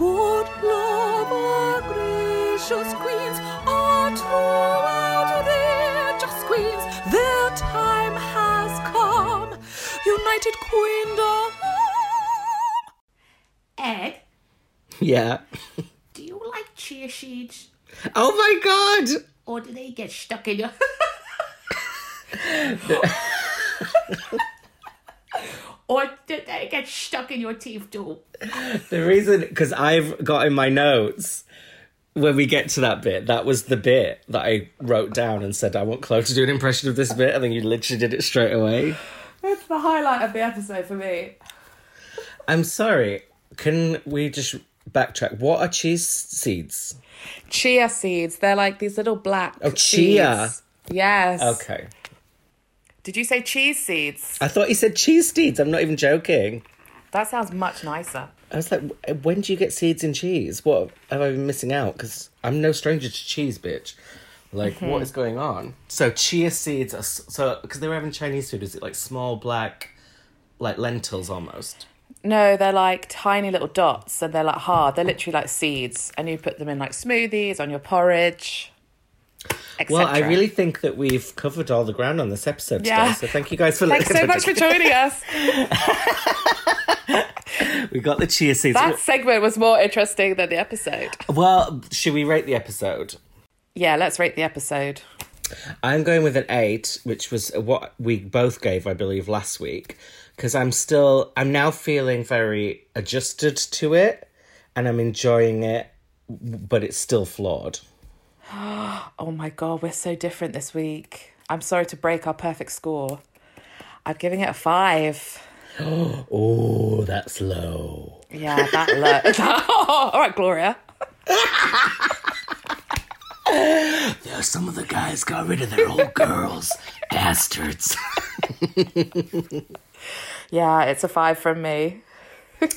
Good love, our gracious queens, are throughout their just queens, their time has come. United Queendom. Ed, Yeah. do you like chia sheets? Oh my god! Or do they get stuck in your. or do they get stuck in your teeth too? The reason, because I've got in my notes when we get to that bit, that was the bit that I wrote down and said I want Chloe to do an impression of this bit, and then you literally did it straight away. It's the highlight of the episode for me. I'm sorry. Can we just backtrack? What are cheese seeds? Chia seeds. They're like these little black. Oh, chia. seeds. Yes. Okay. Did you say cheese seeds? I thought you said cheese seeds. I'm not even joking. That sounds much nicer. I was like, when do you get seeds in cheese? What have I been missing out? Because I'm no stranger to cheese, bitch. Like, what is going on? So chia seeds are so because they were having Chinese food. Is it like small black, like lentils almost? No, they're like tiny little dots and they're like hard. They're literally like seeds. And you put them in like smoothies, on your porridge. Well, I really think that we've covered all the ground on this episode Yeah. today. So thank you guys for Thanks so much for joining us. We got the chia seeds. That segment was more interesting than the episode. Well, should we rate the episode? Yeah, let's rate the episode. I'm going with an eight, which was what we both gave, I believe, last week. Because I'm still, I'm now feeling very adjusted to it, and I'm enjoying it, but it's still flawed. Oh my god, we're so different this week. I'm sorry to break our perfect score. I'm giving it a five. Oh, that's low. Yeah, that low. All right, Gloria. Yeah, some of the guys got rid of their old girls, bastards. Yeah, it's a five from me.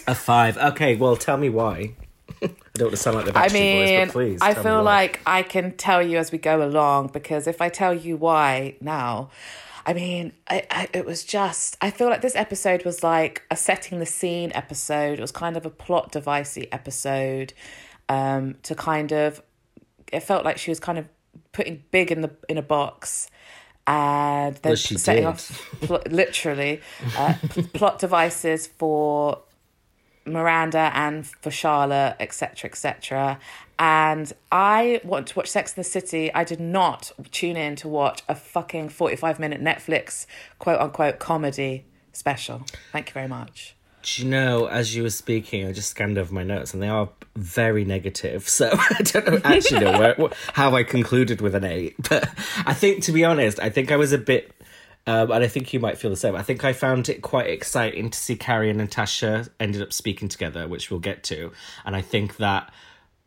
A five. Okay, well, tell me why. I don't want to sound like the Backstreet I Boys, mean, but please. I feel like I can tell you as we go along because if I tell you why now, I mean, I, I, it was just, I feel like this episode was like a setting the scene episode. It was kind of a plot devicey episode um, to kind of, it felt like she was kind of putting big in the in a box and then Well, setting did. off pl- literally uh, plot devices for Miranda and for Charlotte, etc., etc. And I want to watch Sex in the City. I did not tune in to watch a fucking 45 minute Netflix quote unquote comedy special. Thank you very much. Do you know, as you were speaking, I just scanned over my notes and they are very negative. So I don't know, actually know where, how I concluded with an eight. But I think, to be honest, I think I was a bit, um, and I think you might feel the same. I think I found it quite exciting to see Carrie and Natasha ended up speaking together, which we'll get to. And I think that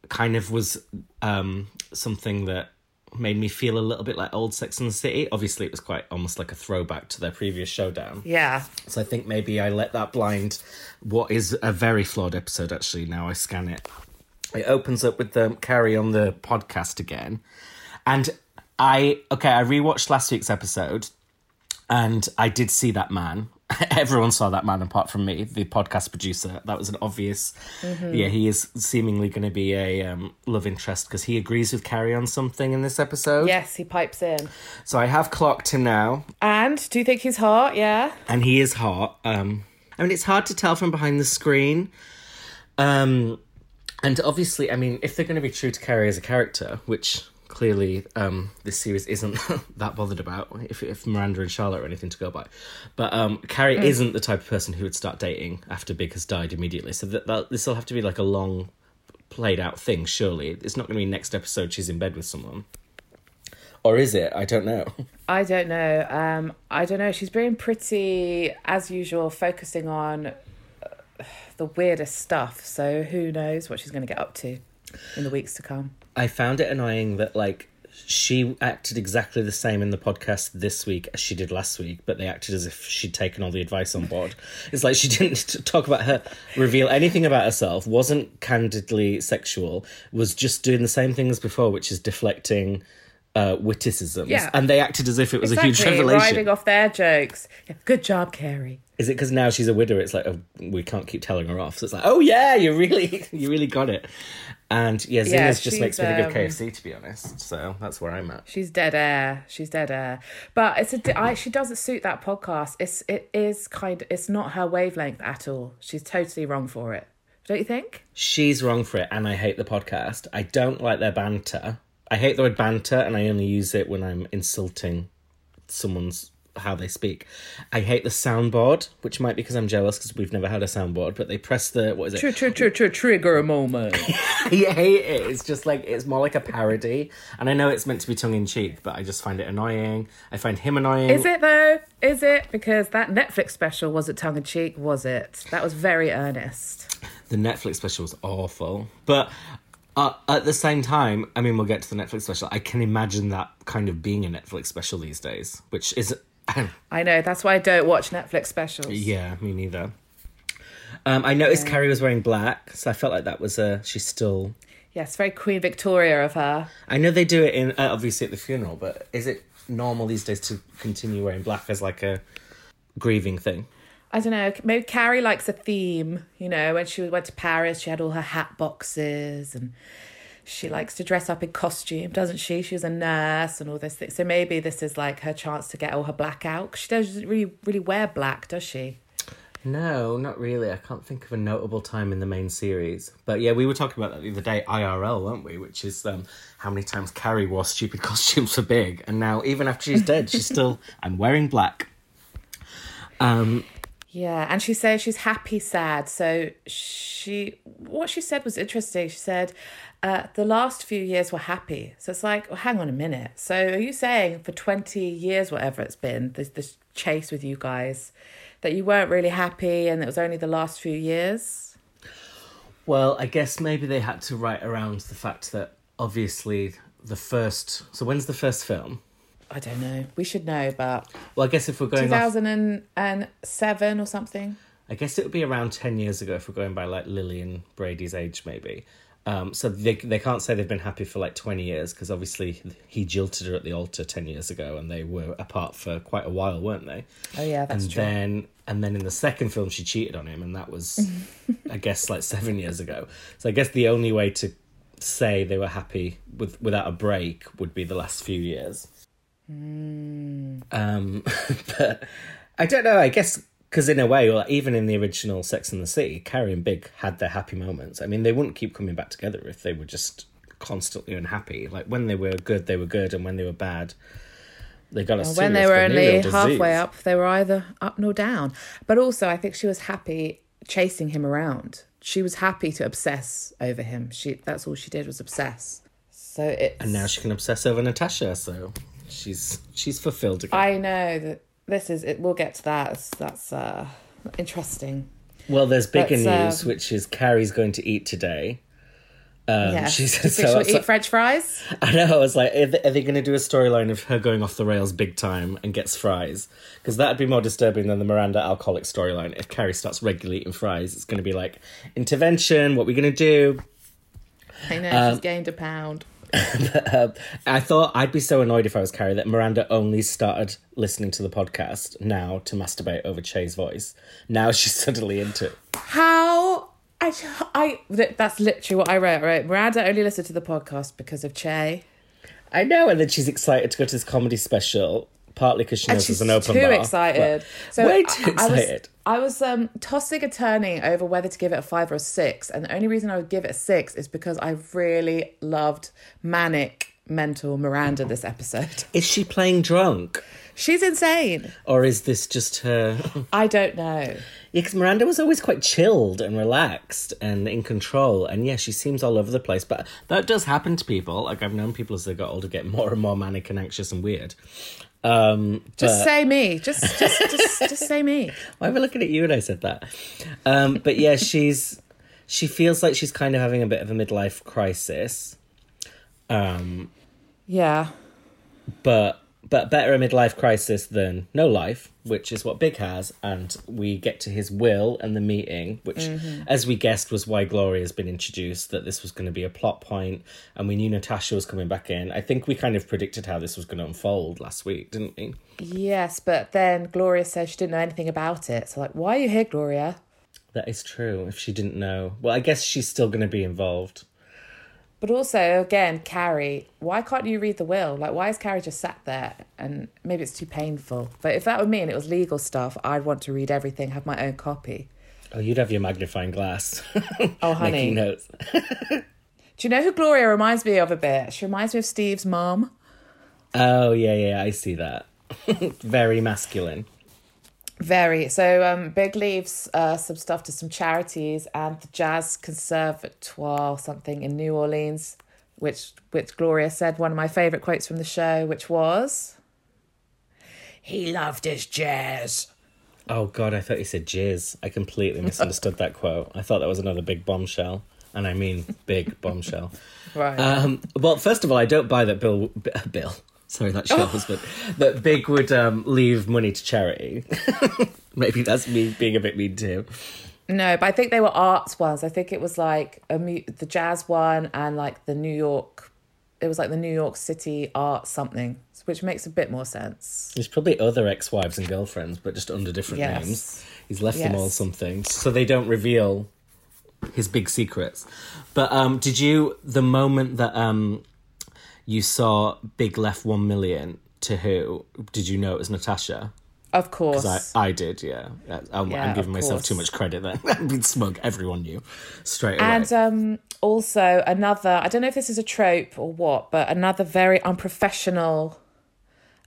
kind of was um, something that made me feel a little bit like old Sex and the City. Obviously, it was quite almost like a throwback to their previous showdown. Yeah. So I think maybe I let that blind what is a very flawed episode actually now I scan it. It opens up with them Carrie on the podcast again. And I okay, I rewatched last week's episode and I did see that man. Everyone saw that man apart from me, the podcast producer. That was an obvious. Yeah, he is seemingly going to be a um, love interest because he agrees with Carrie on something in this episode. Yes, he pipes in. So I have clocked him now. And do you think he's hot? Yeah. and he is hot. Um, I mean, it's hard to tell from behind the screen. Um, and obviously, I mean, if they're going to be true to Carrie as a character, which clearly um, this series isn't that bothered about, if, if Miranda and Charlotte are anything to go by, but um, Carrie isn't the type of person who would start dating after Big has died immediately. So that, that this will have to be like a long, played out thing. Surely, it's not going to be next episode she's in bed with someone. Or is it? I don't know. I don't know. Um, I don't know. She's being pretty, as usual, focusing on uh, the weirdest stuff. So who knows what she's going to get up to in the weeks to come. I found it annoying that like she acted exactly the same in the podcast this week as she did last week, but they acted as if she'd taken all the advice on board. It's like she didn't talk about her, reveal anything about herself, wasn't candidly sexual, was just doing the same thing as before, which is deflecting uh, witticisms, Yeah. and they acted as if it was a huge Exactly, revelation. riding off their jokes. Yeah, good job, Carrie. Is it because now she's a widow? It's like oh, we can't keep telling her off. So it's like, oh yeah, you really, you really got it. And yeah, Zina's Yeah, just makes me think of KFC, to be honest. So that's where I'm at. She's dead air. She's dead air. But it's a. di- she doesn't suit that podcast. It's it is kind. It's not her wavelength at all. She's totally wrong for it. Don't you think? She's wrong for it, and I hate the podcast. I don't like their banter. I hate the word banter, and I only use it when I'm insulting someone's how they speak. I hate the soundboard, which might be because I'm jealous because we've never had a soundboard. But they press the what is it? Tr- tr- tr- tr- trigger a moment. I hate it. It's just like it's more like a parody, and I know it's meant to be tongue in cheek, but I just find it annoying. I find him annoying. Is it though? Is it? Because that Netflix special was it tongue in cheek? Was it? That was very earnest. The Netflix special was awful, but. Uh, at the same time, I mean, we'll get to the Netflix special. I can imagine that kind of being a Netflix special these days, which is I know. That's why I don't watch Netflix specials. Yeah, me neither. Um, I noticed Carrie was wearing black, so I felt like that was a. She's still. Yes, very Queen Victoria of her. I know they do it in uh, obviously at the funeral, but is it normal these days to continue wearing black as like a grieving thing? I don't know. Maybe Carrie likes a theme. You know, when she went to Paris, she had all her hat boxes, and she likes to dress up in costume, doesn't she? She was a nurse and all this thing. So maybe this is like her chance to get all her black out. she doesn't really, really wear black, does she? No, not really. I can't think of a notable time in the main series. But yeah, we were talking about that the other day, IRL, weren't we? Which is um, how many times Carrie wore stupid costumes for Big, and now even after she's dead, she's still. I'm wearing black. Um, Yeah, and she says she's happy, sad. So she, what she said was interesting. She said, uh, the last few years were happy. So it's like, well, hang on a minute. So are you saying for 20 years, whatever it's been, this, this chase with you guys, that you weren't really happy and it was only the last few years? Well, I guess maybe they had to write around the fact that obviously the first. So when's the first film? I don't know. We should know, but Well, I guess if we're going off, 2007 or something. I guess it would be around ten years ago if we're going by like Lillian Brady's age, maybe. Um, so they they can't say they've been happy for like twenty years because obviously he jilted her at the altar ten years ago, and they were apart for quite a while, weren't they? Oh, yeah, that's and true. then and then in the second film she cheated on him, and that was I guess like seven years ago. So I guess the only way to say they were happy with without a break would be the last few years. Hmm. Um, but I don't know. I guess because in a way, well, even in the original Sex and the City, Carrie and Big had their happy moments. I mean, they wouldn't keep coming back together if they were just constantly unhappy. Like when they were good, they were good, and when they were bad, they got a Well, when they were only disease. halfway up, they were either up nor down. But also, I think she was happy chasing him around. She was happy to obsess over him. She that's all she did was obsess. So it And now she can obsess over Natasha, so she's she's fulfilled again. I know that this is it. We'll get to that. That's, that's uh, interesting. well, there's bigger Let's, news, which is Carrie's going to eat today. Um, yeah, you think so she'll eat French fries. I know. I was like, are they, they going to do a storyline of her going off the rails big time and gets fries? Because that'd be more disturbing than the Miranda alcoholic storyline. If Carrie starts regularly eating fries, it's going to be like intervention. What are we going to do? I know Um, she's gained a pound. Um, I thought I'd be so annoyed if I was Carrie that Miranda only started listening to the podcast now to masturbate over Che's voice. Now she's suddenly into it. How I I that's literally what I wrote. Right, Miranda only listened to the podcast because of Che. I know, and then she's excited to go to this comedy special, partly because she knows there's an open too bar. excited. Well, way too I- I was- excited. I was, um, tossing and turning over whether to give it a five or a six, and the only reason I would give it a six is because I really loved manic mental Miranda this episode. Is she playing drunk, She's insane. or is this just her? I don't know. Yeah, because Miranda was always quite chilled and relaxed and in control. And yeah, she seems all over the place. But that does happen to people. Like, I've known people as they got older get more and more manic and anxious and weird. Um, Just but- say me. Just, just, just, just say me. Why am I looking at you when I said that? Um, but yeah, she's she feels like she's kind of having a bit of a midlife crisis. Um, Yeah. but but better a midlife crisis than no life, which is what Big has. And we get to his will and the meeting, which, mm-hmm. as we guessed, was why Gloria has been introduced, that this was going to be a plot point, And we knew Natasha was coming back in. I think we kind of predicted how this was going to unfold last week, didn't we? Yes, but then Gloria says she didn't know anything about it. So, like, why are you here, Gloria? That is true. If she didn't know. Well, I guess she's still going to be involved. But also, again, Carrie, why can't you read the will? Like, why is Carrie just sat there? And maybe it's too painful. But if that were me and it was legal stuff, I'd want to read everything, have my own copy. Oh, you'd have your magnifying glass. Oh, honey. Making notes. Do you know who Gloria reminds me of a bit? She reminds me of Steve's mom. Oh, yeah, yeah, I see that. Very masculine. Very. So um, Big leaves uh, some stuff to some charities and the Jazz Conservatoire or something in New Orleans, which which Gloria said one of my favourite quotes from the show, which was He loved his jazz. Oh god, I thought you said jizz. I completely misunderstood that quote. I thought that was another big bombshell, and I mean big bombshell. Right. Um, well, first of all, I don't buy that Bill. Bill. Sorry, that's your husband. That Big would um, leave money to charity. Maybe that's me being a bit mean to him. No, but I think they were arts ones. I think it was like a mu- the jazz one and like the New York. It was like the New York City art something, which makes a bit more sense. There's probably other ex-wives and girlfriends, but just under different Yes. names. He's left them all something, so they don't reveal his big secrets. But um, did you the moment that um, you saw Big left one million to who? Did you know it was Natasha? Of course. I, I did, yeah. I'm, Yeah, I'm giving myself too much credit there. Being smug. Everyone knew straight away. And um, also another, I don't know if this is a trope or what, but another very unprofessional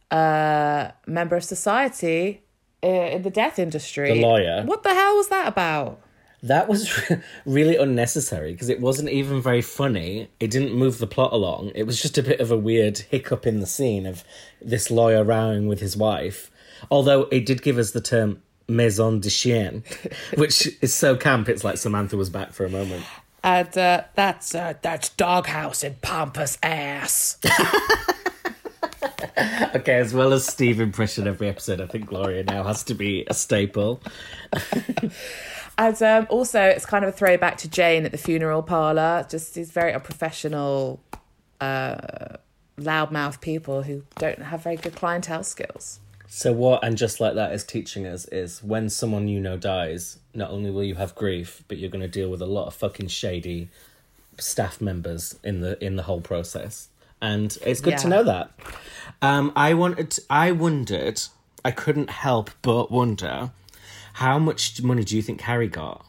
uh, member of society uh, in the death industry. The lawyer. What the hell was that about? That was really unnecessary because it wasn't even very funny. It didn't move the plot along. It was just a bit of a weird hiccup in the scene of this lawyer rowing with his wife. Although it did give us the term maison de chien, which is so camp. It's like Samantha was back for a moment. And uh, that's uh, that's doghouse in pompous ass. Okay, as well as Steve impression every episode, I think Gloria now has to be a staple. And um, also, it's kind of a throwback to Jane at the funeral parlor. Just these very unprofessional, uh, loudmouth people who don't have very good clientele skills. So what and just like that is teaching us is when someone you know dies, not only will you have grief, but you're going to deal with a lot of fucking shady staff members in the in the whole process. And it's good to know that. Um I wanted I wondered, I couldn't help but wonder how much money do you think Harry got?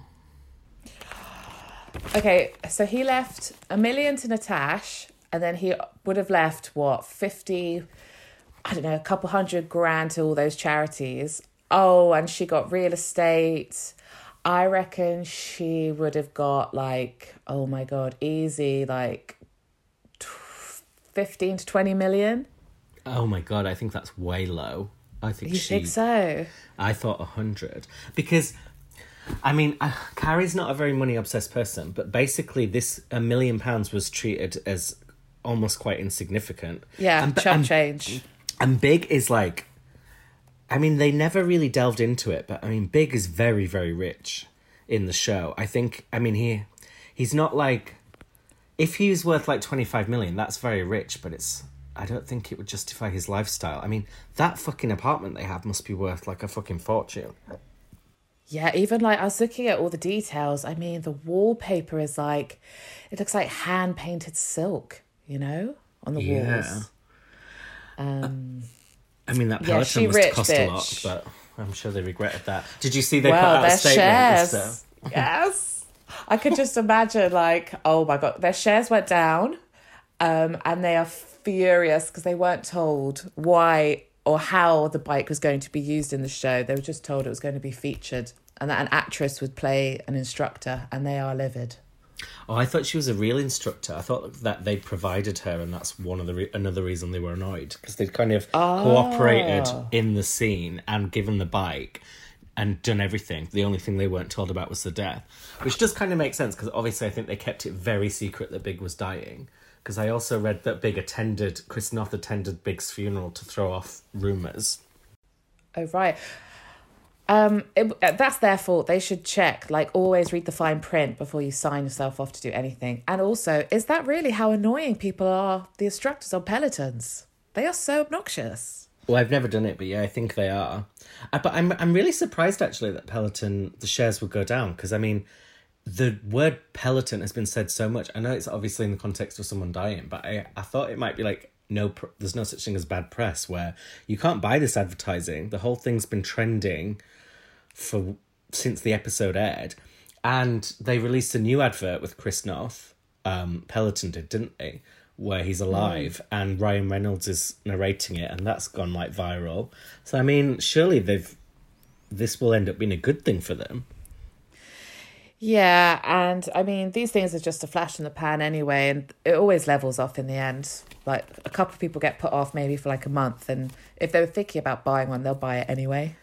Okay, so he left a million to Natash, and then he would have left what fifty, I don't know, a couple hundred grand to all those charities. Oh, and she got real estate. I reckon she would have got like, oh my god, easy like fifteen to twenty million. Oh my god, I think that's way low. I think You she think so? I thought a hundred because, I mean, uh, Carrie's not a very money obsessed person, but basically, this a million pounds was treated as almost quite insignificant. Yeah, and, chump and, change. and Big is like, I mean, they never really delved into it, but I mean, Big is very very rich in the show. I think. I mean, he he's not like. If he was worth like 25 million, that's very rich, but it's. I don't think it would justify his lifestyle. I mean, that fucking apartment they have must be worth like a fucking fortune. Yeah, even like I was looking at all the details. I mean, the wallpaper is like, it looks like hand painted silk, you know, on the Yeah. walls. Um, I mean, that Yeah, Peloton she must rich, cost a lot, but I'm sure they regretted that. Did you see they well, put out their a statement? shares. Yes. I could just imagine, like, oh my God, their shares went down um, and they are furious because they weren't told why or how the bike was going to be used in the show. They were just told it was going to be featured and that an actress would play an instructor, and they are livid. oh, I thought she was a real instructor. I thought that they provided her, and that's one of the re- another reason they were annoyed because they'd kind of cooperated Oh. in the scene and given the bike and done everything. The only thing they weren't told about was the death, which does kind of make sense because obviously I think they kept it very secret that Big was dying. Because I also read that Big attended Chris Noth attended Big's funeral to throw off rumors. Oh right. Um, it, uh, that's their fault. They should check. Like, always read the fine print before you sign yourself off to do anything. And also, is that really how annoying people are? The instructors on pelotons. They are so obnoxious. Well, I've never done it, but yeah, I think they are. Uh, but I'm I'm really surprised actually that Peloton the shares would go down because I mean, the word Peloton has been said so much. I know it's obviously in the context of someone dying, but I I thought it might be like no, pr- there's no such thing as bad press where you can't buy this advertising. The whole thing's been trending for since the episode aired, and they released a new advert with Chris Noth. Um, Peloton did, didn't they? Where he's alive and Ryan Reynolds is narrating it, and that's gone like viral. So I mean, surely they've this will end up being a good thing for them. Yeah, and I mean, these things are just a flash in the pan anyway, and it always levels off in the end. Like, a couple of people get put off maybe for like a month, and if they were thinking about buying one, they'll buy it anyway.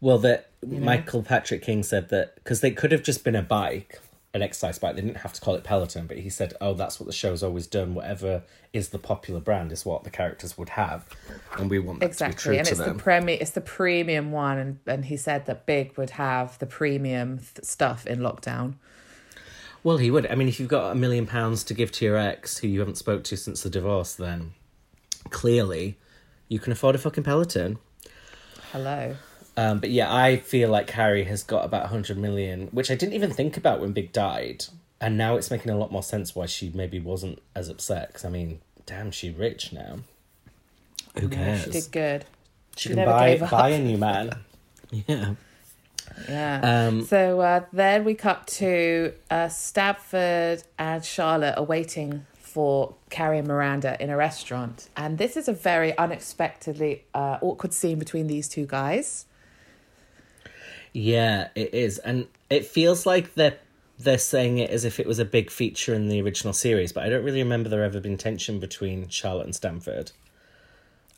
Well, that Michael Patrick King said that because they could have just been a bike, an exercise bike. They didn't have to call it Peloton, but he said, "Oh, that's what the show's always done. Whatever is the popular brand is what the characters would have, and we want that to be Exactly, and it's them." the premi- it's the premium one, and, and he said that Big would have the premium th- stuff in lockdown. well, he would. I mean, if you've got a million pounds to give to your ex who you haven't spoke to since the divorce, then clearly you can afford a fucking Peloton. Hello. Um, but yeah, I feel like Harry has got about 100 million, which I didn't even think about when Big died. And now it's making a lot more sense why she maybe wasn't as upset. Because, I mean, damn, she rich now. Who Yeah, cares? she did good. She she can never buy, gave up. buy a new man. yeah. Yeah. Um, so uh, then we cut to uh, Stanford and Charlotte are waiting for Carrie and Miranda in a restaurant. And this is a very unexpectedly uh, awkward scene between these two guys. Yeah, it is. And it feels like they're, they're saying it as if it was a big feature in the original series. But I don't really remember there ever been tension between Charlotte and Stanford.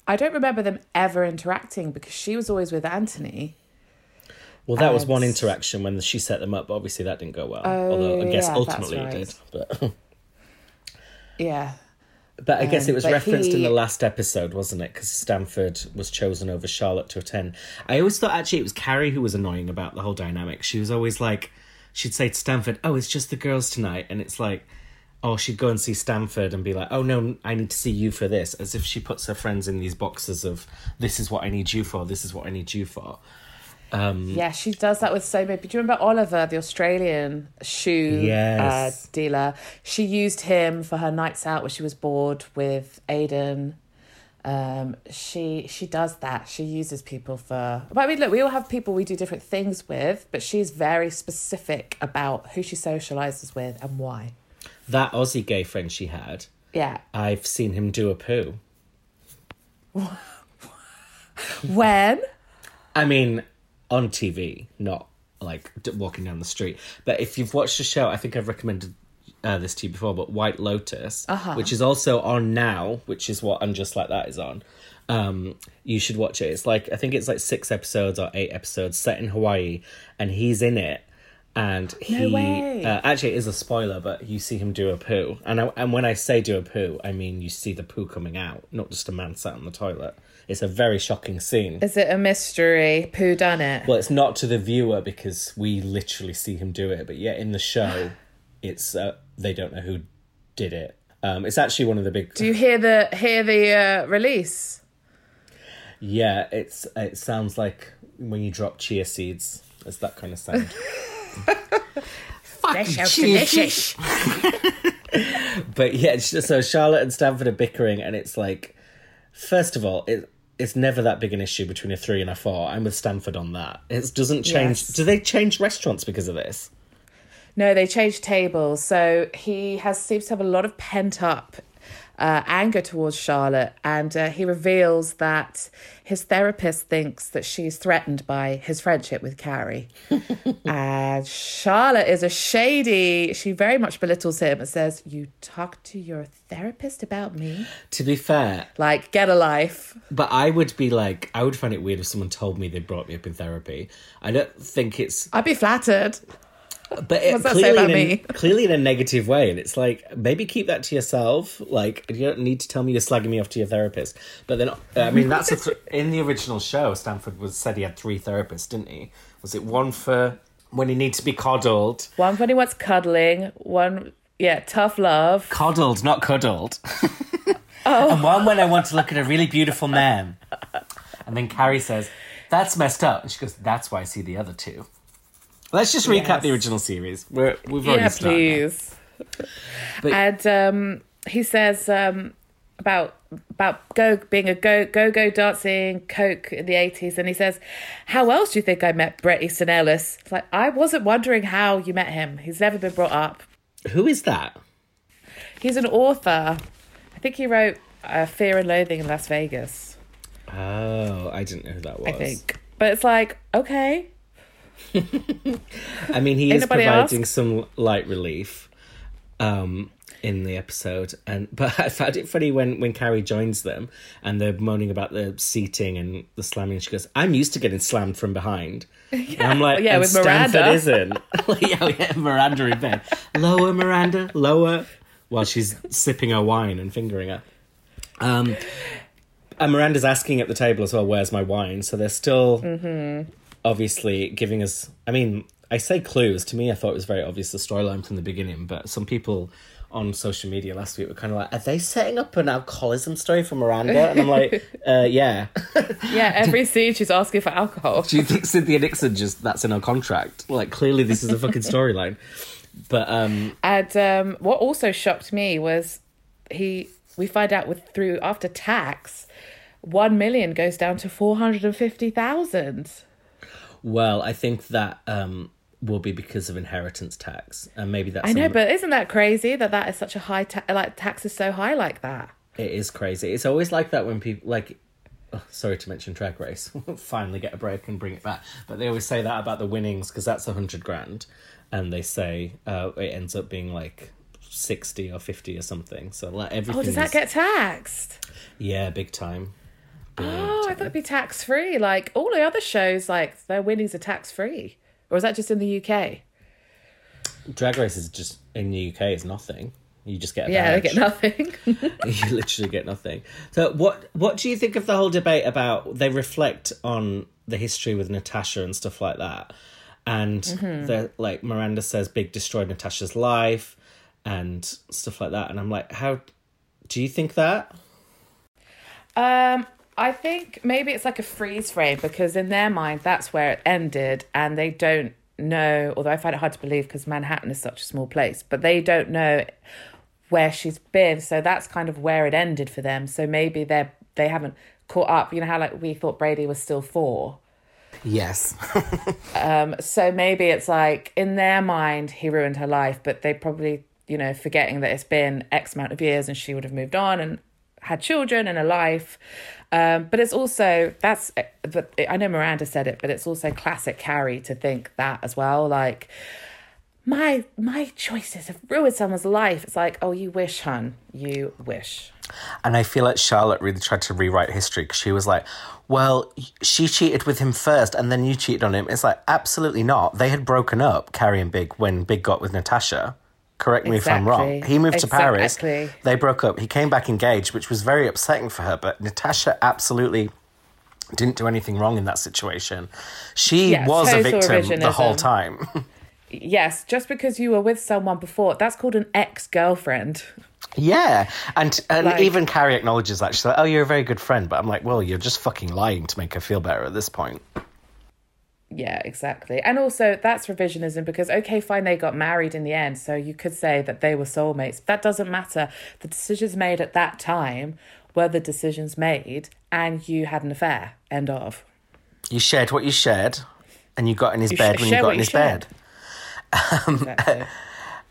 I don't remember them ever interacting because she was always with Anthony. Well, that was one interaction when she set them up, but obviously that didn't go well. Oh, Although I oh, guess yeah, ultimately right. it did. But Yeah. But I guess Um, it was referenced in the last episode, wasn't it? Because Stanford was chosen over Charlotte to attend. I always thought actually it was Carrie who was annoying about the whole dynamic. She was always like, she'd say to Stanford, "Oh, it's just the girls tonight," and it's like, oh, she'd go and see Stanford and be like, "Oh no, I need to see you for this," as if she puts her friends in these boxes of, "This is what I need you for. This is what I need you for." Yeah, she does that with so many. Do you remember Oliver, the Australian shoe Yes. uh, dealer? She used him for her nights out when she was bored with Aidan. Um, she she does that. She uses people for. But I mean, look, we all have people we do different things with, but she's very specific about who she socializes with and why. That Aussie gay friend she had, Yeah. I've seen him do a poo. When? I mean, on TV, not like walking down the street. But if you've watched the show, I think I've recommended uh, this to you before, but White Lotus, Uh-huh. which is also on now, which is what And Just Like That is on. Um, you should watch it. It's like I think it's like six episodes or eight episodes set in Hawaii, and he's in it. And he way. Uh, actually it is a spoiler, but you see him do a poo, and I, and when I say do a poo, I mean you see the poo coming out, not just a man sat on the toilet. It's a very shocking scene. Is it a mystery? Who done it? Well, it's not to the viewer because we literally see him do it, but yet in the show, it's uh, they don't know who did it. Um, it's actually one of the big. Do you hear the hear the uh, release? Yeah, it's it sounds like when you drop chia seeds. It's that kind of sound. delicious. but yeah, so Charlotte and Stanford are bickering, and it's like, first of all, it it's never that big an issue between a three and a four. I'm with Stanford on that. It doesn't change. Yes. Do they change restaurants because of this? No, they changed tables. So he has seems to have a lot of pent up uh, anger towards Charlotte, and uh, he reveals that his therapist thinks that she's threatened by his friendship with Carrie. and Charlotte is a shady. She very much belittles him and says, "You talk to your therapist about me? To be fair, Like, get a life." But I would be like, I would find it weird if someone told me they brought me up in therapy. I don't think it's. I'd be flattered. But it, What's that say clearly, about in a, me? clearly in a negative way, and it's like maybe keep that to yourself. Like you don't need to tell me you're slagging me off to your therapist. But then, uh, I mean, that's a th- in the original show. Stanford was said he had three therapists, didn't he? Was it one for when he needs to be coddled? One for when he wants cuddling, one, yeah, tough love. Coddled, not cuddled. Oh. And one when I want to look at a really beautiful man. And then Carrie says, "That's messed up," and she goes, "That's why I see the other two. Let's just recap Yes. the original series. We're, we've already Yeah, started. please. But- and um, he says um, about about go being a go go go dancing coke in the eighties, and he says, "How else do you think I met Bret Easton Ellis?" It's like I wasn't wondering how you met him. He's never been brought up. Who is that? He's an author. I think he wrote uh, Fear and Loathing in Las Vegas. Oh, I didn't know who that was. I think, but it's like okay, I mean, he is providing ask? some light relief um, in the episode, and but I found it funny when when Carrie joins them and they're moaning about the seating and the slamming. And she goes, "I'm used to getting slammed from behind." and I'm like, yeah, with Stanford Miranda." isn't. yeah, yeah, Miranda in bed. Lower, Miranda, lower. While she's sipping her wine and fingering her. Um, and Miranda's asking at the table as well, "Where's my wine?" So they're still Mm-hmm obviously giving us. I mean, I say clues. To me, I thought it was very obvious the storyline from the beginning, but some people on social media last week were kind of like, are they setting up an alcoholism story for Miranda? And I'm like, uh, yeah. yeah, every scene she's asking for alcohol. Do you think Cynthia Nixon just, that's in her contract? Like, clearly this is a fucking storyline. But, um. And um, what also shocked me was he, we find out with through, after tax, 1 million goes down to 450,000 well, I think that um will be because of inheritance tax, and maybe that's I know, some- but isn't that crazy that that is such a high ta- like tax is so high like that? It is crazy. It's always like that when people like. Oh, sorry to mention Drag Race. Finally, get a break and bring it back. But they always say that about the winnings because that's a hundred grand, and they say uh, it ends up being like sixty or fifty or something. So like everything. Oh, does that is- get taxed? Yeah, big time. Oh, I thought it'd be tax free. Like all the other shows, like their winnings are tax free. Or is that just in the UK? Drag Race is just in the UK. is nothing. You just get a Yeah, they get nothing. you literally get nothing. So what what do you think of the whole debate about they reflect on the history with Natasha and stuff like that? And Mm-hmm. the like Miranda says Big destroyed Natasha's life and stuff like that. And I'm like, how do you think that? Um, I think maybe it's like a freeze frame because in their mind that's where it ended, and they don't know. Although I find it hard to believe because Manhattan is such a small place, but they don't know where she's been. So that's kind of where it ended for them. So maybe they're they haven't caught up. You know how like we thought Brady was still four. Yes. Um, so maybe it's like in their mind he ruined her life, but they probably you know forgetting that it's been X amount of years and she would have moved on and had children and a life. Um, but it's also that's but I know Miranda said it, but it's also classic Carrie to think that as well. Like my my choices have ruined someone's life. It's like oh you wish, hun, you wish. And I feel like Charlotte really tried to rewrite history because she was like, well, she cheated with him first and then you cheated on him. It's like, absolutely not. They had broken up, Carrie and Big, when Big got with Natasha. Correct me if I'm wrong. He moved to Paris. They broke up. He came back engaged, which was very upsetting for her. But Natasha absolutely didn't do anything wrong in that situation. She Yeah, was a victim the whole time. Yes, just because you were with someone before, that's called an ex girlfriend. Yeah, and and Like- even Carrie acknowledges that she's like, "Oh, you're a very good friend," but I'm like, "Well, you're just fucking lying to make her feel better at this point." Yeah, exactly. And also, that's revisionism because, okay, fine, they got married in the end. So you could say that they were soulmates. That doesn't matter. The decisions made at that time were the decisions made, and you had an affair. End of. You shared what you shared, and you got in his You bed sh- when you got in his shared. bed. Exactly.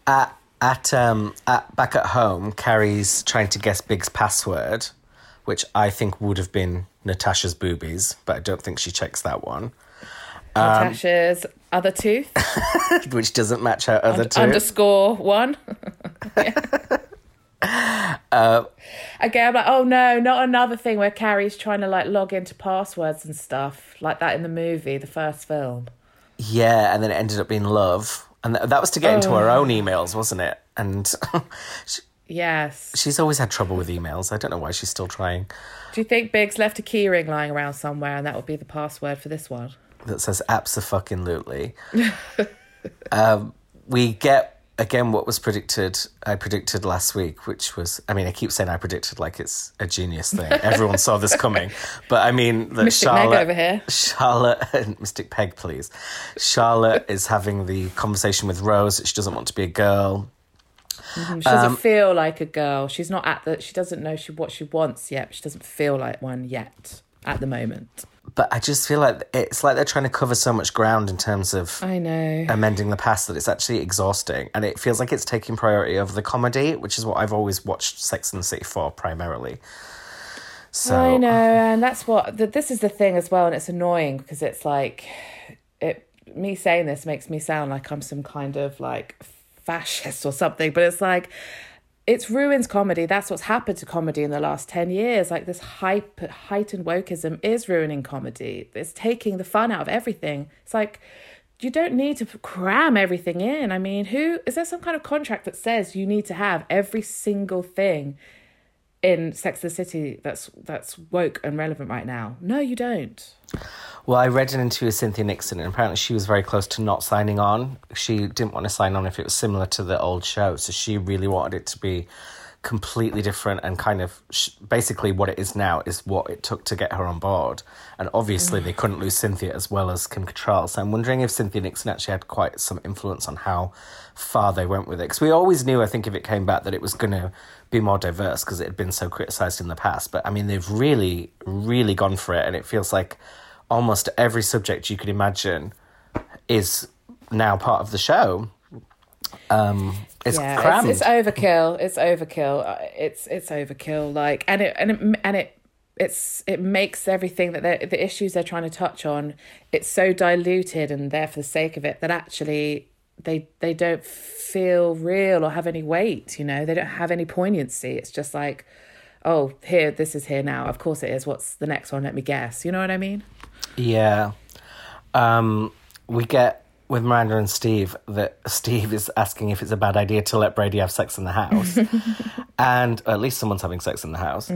At um at back at home, Carrie's trying to guess Big's password, which I think would have been Natasha's boobies, but I don't think she checks that one, Um, Natasha's other tooth, which doesn't match her other tooth. underscore one. Uh, Again, I'm like, oh no, not another thing where Carrie's trying to like log into passwords and stuff like that in the movie, the first film. Yeah, and then it ended up being love. And th- that was to get into her own oh. emails, wasn't it? And she, Yes. she's always had trouble with emails. I don't know why she's still trying. Do you think Biggs left a keyring lying around somewhere and that would be the password for this one? That says abso-fucking-lutely. um, we get again what was predicted. I predicted last week, which was. I mean, I keep saying I predicted like it's a genius thing. Everyone saw this coming, but I mean that Mystic Charlotte over here. Charlotte, Mystic Meg, please. Charlotte is having the conversation with Rose that she doesn't want to be a girl. She Um, doesn't feel like a girl. She's not at the. She doesn't know she what she wants yet. But she doesn't feel like one yet at the moment. But I just feel like it's like they're trying to cover so much ground in terms of I know. amending the past that it's actually exhausting and it feels like it's taking priority over the comedy which is what i've always watched sex and the city for primarily so I know, and that's what th- this is the thing as well, and it's annoying because it's like it. Me saying this makes me sound like I'm some kind of like fascist or something, but it's like it's ruins comedy. That's what's happened to comedy in the last ten years. Like this heightened wokeism is ruining comedy. It's taking the fun out of everything. It's like you don't need to cram everything in. I mean, who is there some kind of contract that says you need to have every single thing in Sex the City that's that's woke and relevant right now? No, you don't. well i read an interview with cynthia nixon and apparently she was very close to not signing on she didn't want to sign on if it was similar to the old show so she really wanted it to be completely different and kind of sh- basically what it is now is what it took to get her on board and obviously they couldn't lose cynthia as well as kim Cattrall. so i'm wondering if cynthia nixon actually had quite some influence on how far they went with it because we always knew i think if it came back that it was going to be more diverse because it had been so criticized in the past but i mean they've really really gone for it and it feels like almost every subject you could imagine is now part of the show um it's yeah, crammed it's, it's overkill. It's overkill. Uh, It's it's overkill. Like and it and it and it it's it makes everything that the issues they're trying to touch on. It's so diluted and there for the sake of it that actually they they don't feel real or have any weight. You know, they don't have any poignancy. It's just like, oh, here this is here now. Of course it is. What's the next one? Let me guess. You know what I mean? Yeah. Um, we get with Miranda and Steve that Steve is asking if it's a bad idea to let Brady have sex in the house. and at least someone's having sex in the house.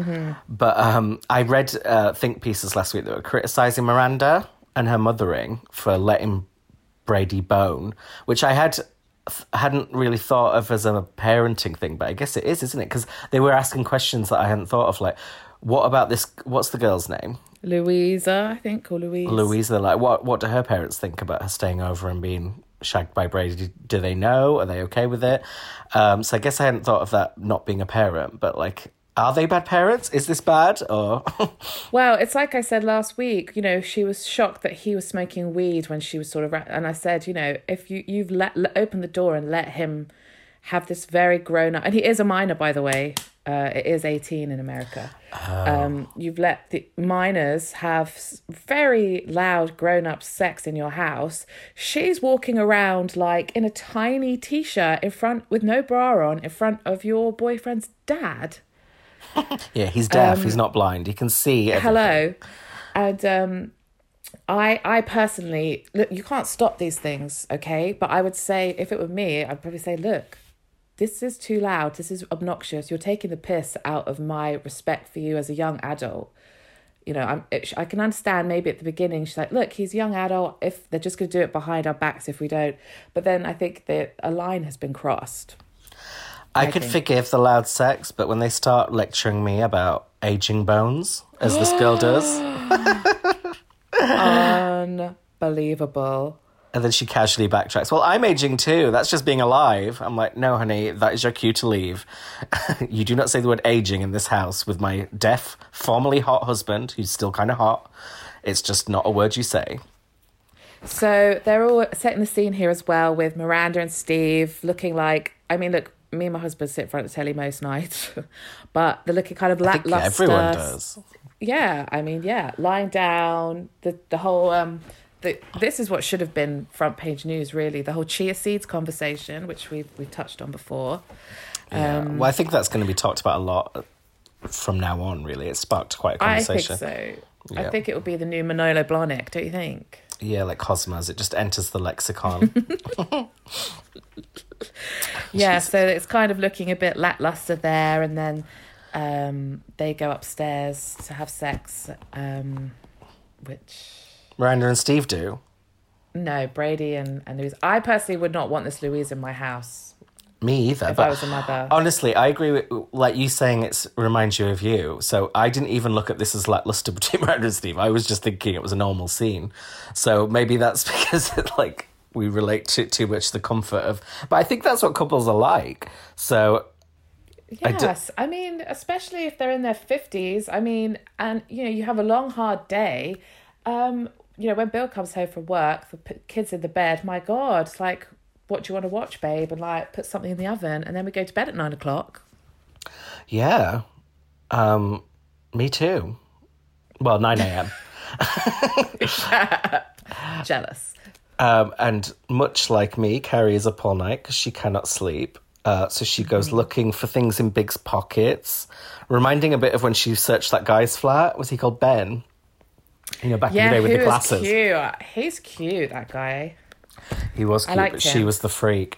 But um, I read uh, think pieces last week that were criticizing Miranda and her mothering for letting Brady bone, which I had hadn't really thought of as a parenting thing, but I guess it is, isn't it? Because they were asking questions that I hadn't thought of, like, what about this? What's the girl's name? Louisa, I think, or Louise. Louisa, like, what what do her parents think about her staying over and being shagged by Brady? Do they know? Are they okay with it? Um, so I guess I hadn't thought of that not being a parent, but like, are they bad parents? Is this bad or? Well, it's like I said last week. You know, she was shocked that he was smoking weed when she was sort of, and I said, you know, if you you've let, let opened the door and let him have this very grown up, and he is a minor, by the way. Uh, it is eighteen in America. Um, you've let the minors have very loud grown up sex in your house. She's walking around like in a tiny t shirt in front with no bra on in front of your boyfriend's dad. yeah, he's deaf. he's not blind. He can see. Everything. Um, hello and um i i personally look you can't stop these things okay but i would say if it were me i'd probably say look this is too loud this is obnoxious you're taking the piss out of my respect for you as a young adult you know i'm it, i can understand maybe at the beginning she's like look he's a young adult if they're just going to do it behind our backs if we don't but then i think that a line has been crossed I could think. forgive the loud sex, but when they start lecturing me about aging bones, as this girl does, unbelievable and then she casually backtracks, well, I'm aging too. That's just being alive. I'm like, no, honey, that is your cue to leave. you do not say the word aging in this house with my deaf, formerly hot husband, who's still kind of hot. It's just not a word you say. So they're all setting the scene here as well with Miranda and Steve looking like I mean, look, me and my husband sit in front of the telly most nights, but they're looking kind of lackluster. everyone does. Yeah, I mean, yeah, lying down, the the whole um the this is what should have been front page news really, the whole chia seeds conversation, which we've we've touched on before. Yeah. Um, well, I think that's going to be talked about a lot from now on, really. It sparked quite a I think so. Yeah. I think it will be the new Manolo Blahnik, don't you think? Yeah, like Cosmos, it just enters the lexicon. Yeah, so it's kind of looking a bit lackluster there, and then um, they go upstairs to have sex, um, which Miranda and Steve do. no, Brady and, and Louise. I personally would not want this Louise in my house Me either. if but I was a mother. honestly, I agree with like you saying it reminds you of you. So I didn't even look at this as lackluster between Miranda and Steve. I was just thinking it was a normal scene. So maybe that's because it, like we relate to too much the comfort of. But I think that's what couples are like. So I d- Yes, I mean, especially if they're in their fifties. I mean, and you know, you have a long, hard day. Um, you know, when Bill comes home from work, the p- kids in the bed. My God, it's like, what do you want to watch, babe? And like, put something in the oven, and then we go to bed at nine o'clock. yeah, um, me too. Well, nine a.m. Jealous. Um, and much like me, Carrie is up all night because she cannot sleep. Uh, so she goes looking for things in Big's pockets, reminding a bit of when she searched that guy's flat. Was he called Ben? You know, back Yeah, in the day with he the glasses. cute. He's cute. That guy. He was cute, but she was the freak.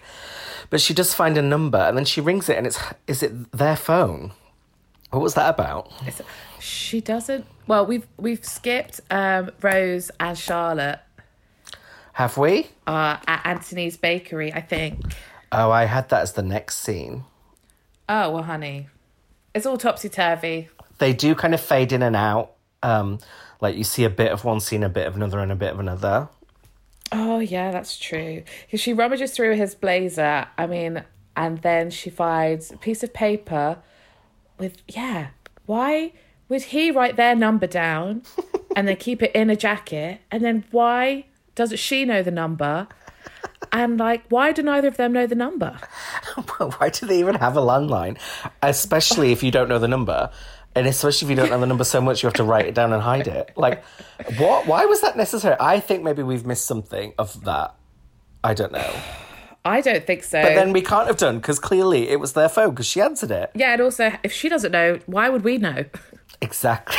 But she does find a number, and then she rings it, and it's is it their phone? What was that about? It's, she doesn't. Well, we've we've skipped um, Rose and Charlotte Have we? uh, at Anthony's Bakery. I think. Oh, I had that as the next scene. Oh well, honey, it's all topsy turvy. They do kind of fade in and out. Um, like you see a bit of one scene, a bit of another, and a bit of another. Oh yeah, that's true. 'Cause she rummages through his blazer. I mean, and then she finds a piece of paper with yeah. Why would he write their number down and then keep it in a jacket? And then why doesn't she know the number? And like, why do neither of them know the number? Why do they even have a landline? Especially if you don't know the number. And especially if you don't know the number so much, you have to write it down and hide it. Like, what? Why was that necessary? I think maybe we've missed something of that. I don't know. I don't think so. But then we can't have done because clearly it was their phone because she answered it. yeah, and also, if she doesn't know, why would we know? Exactly.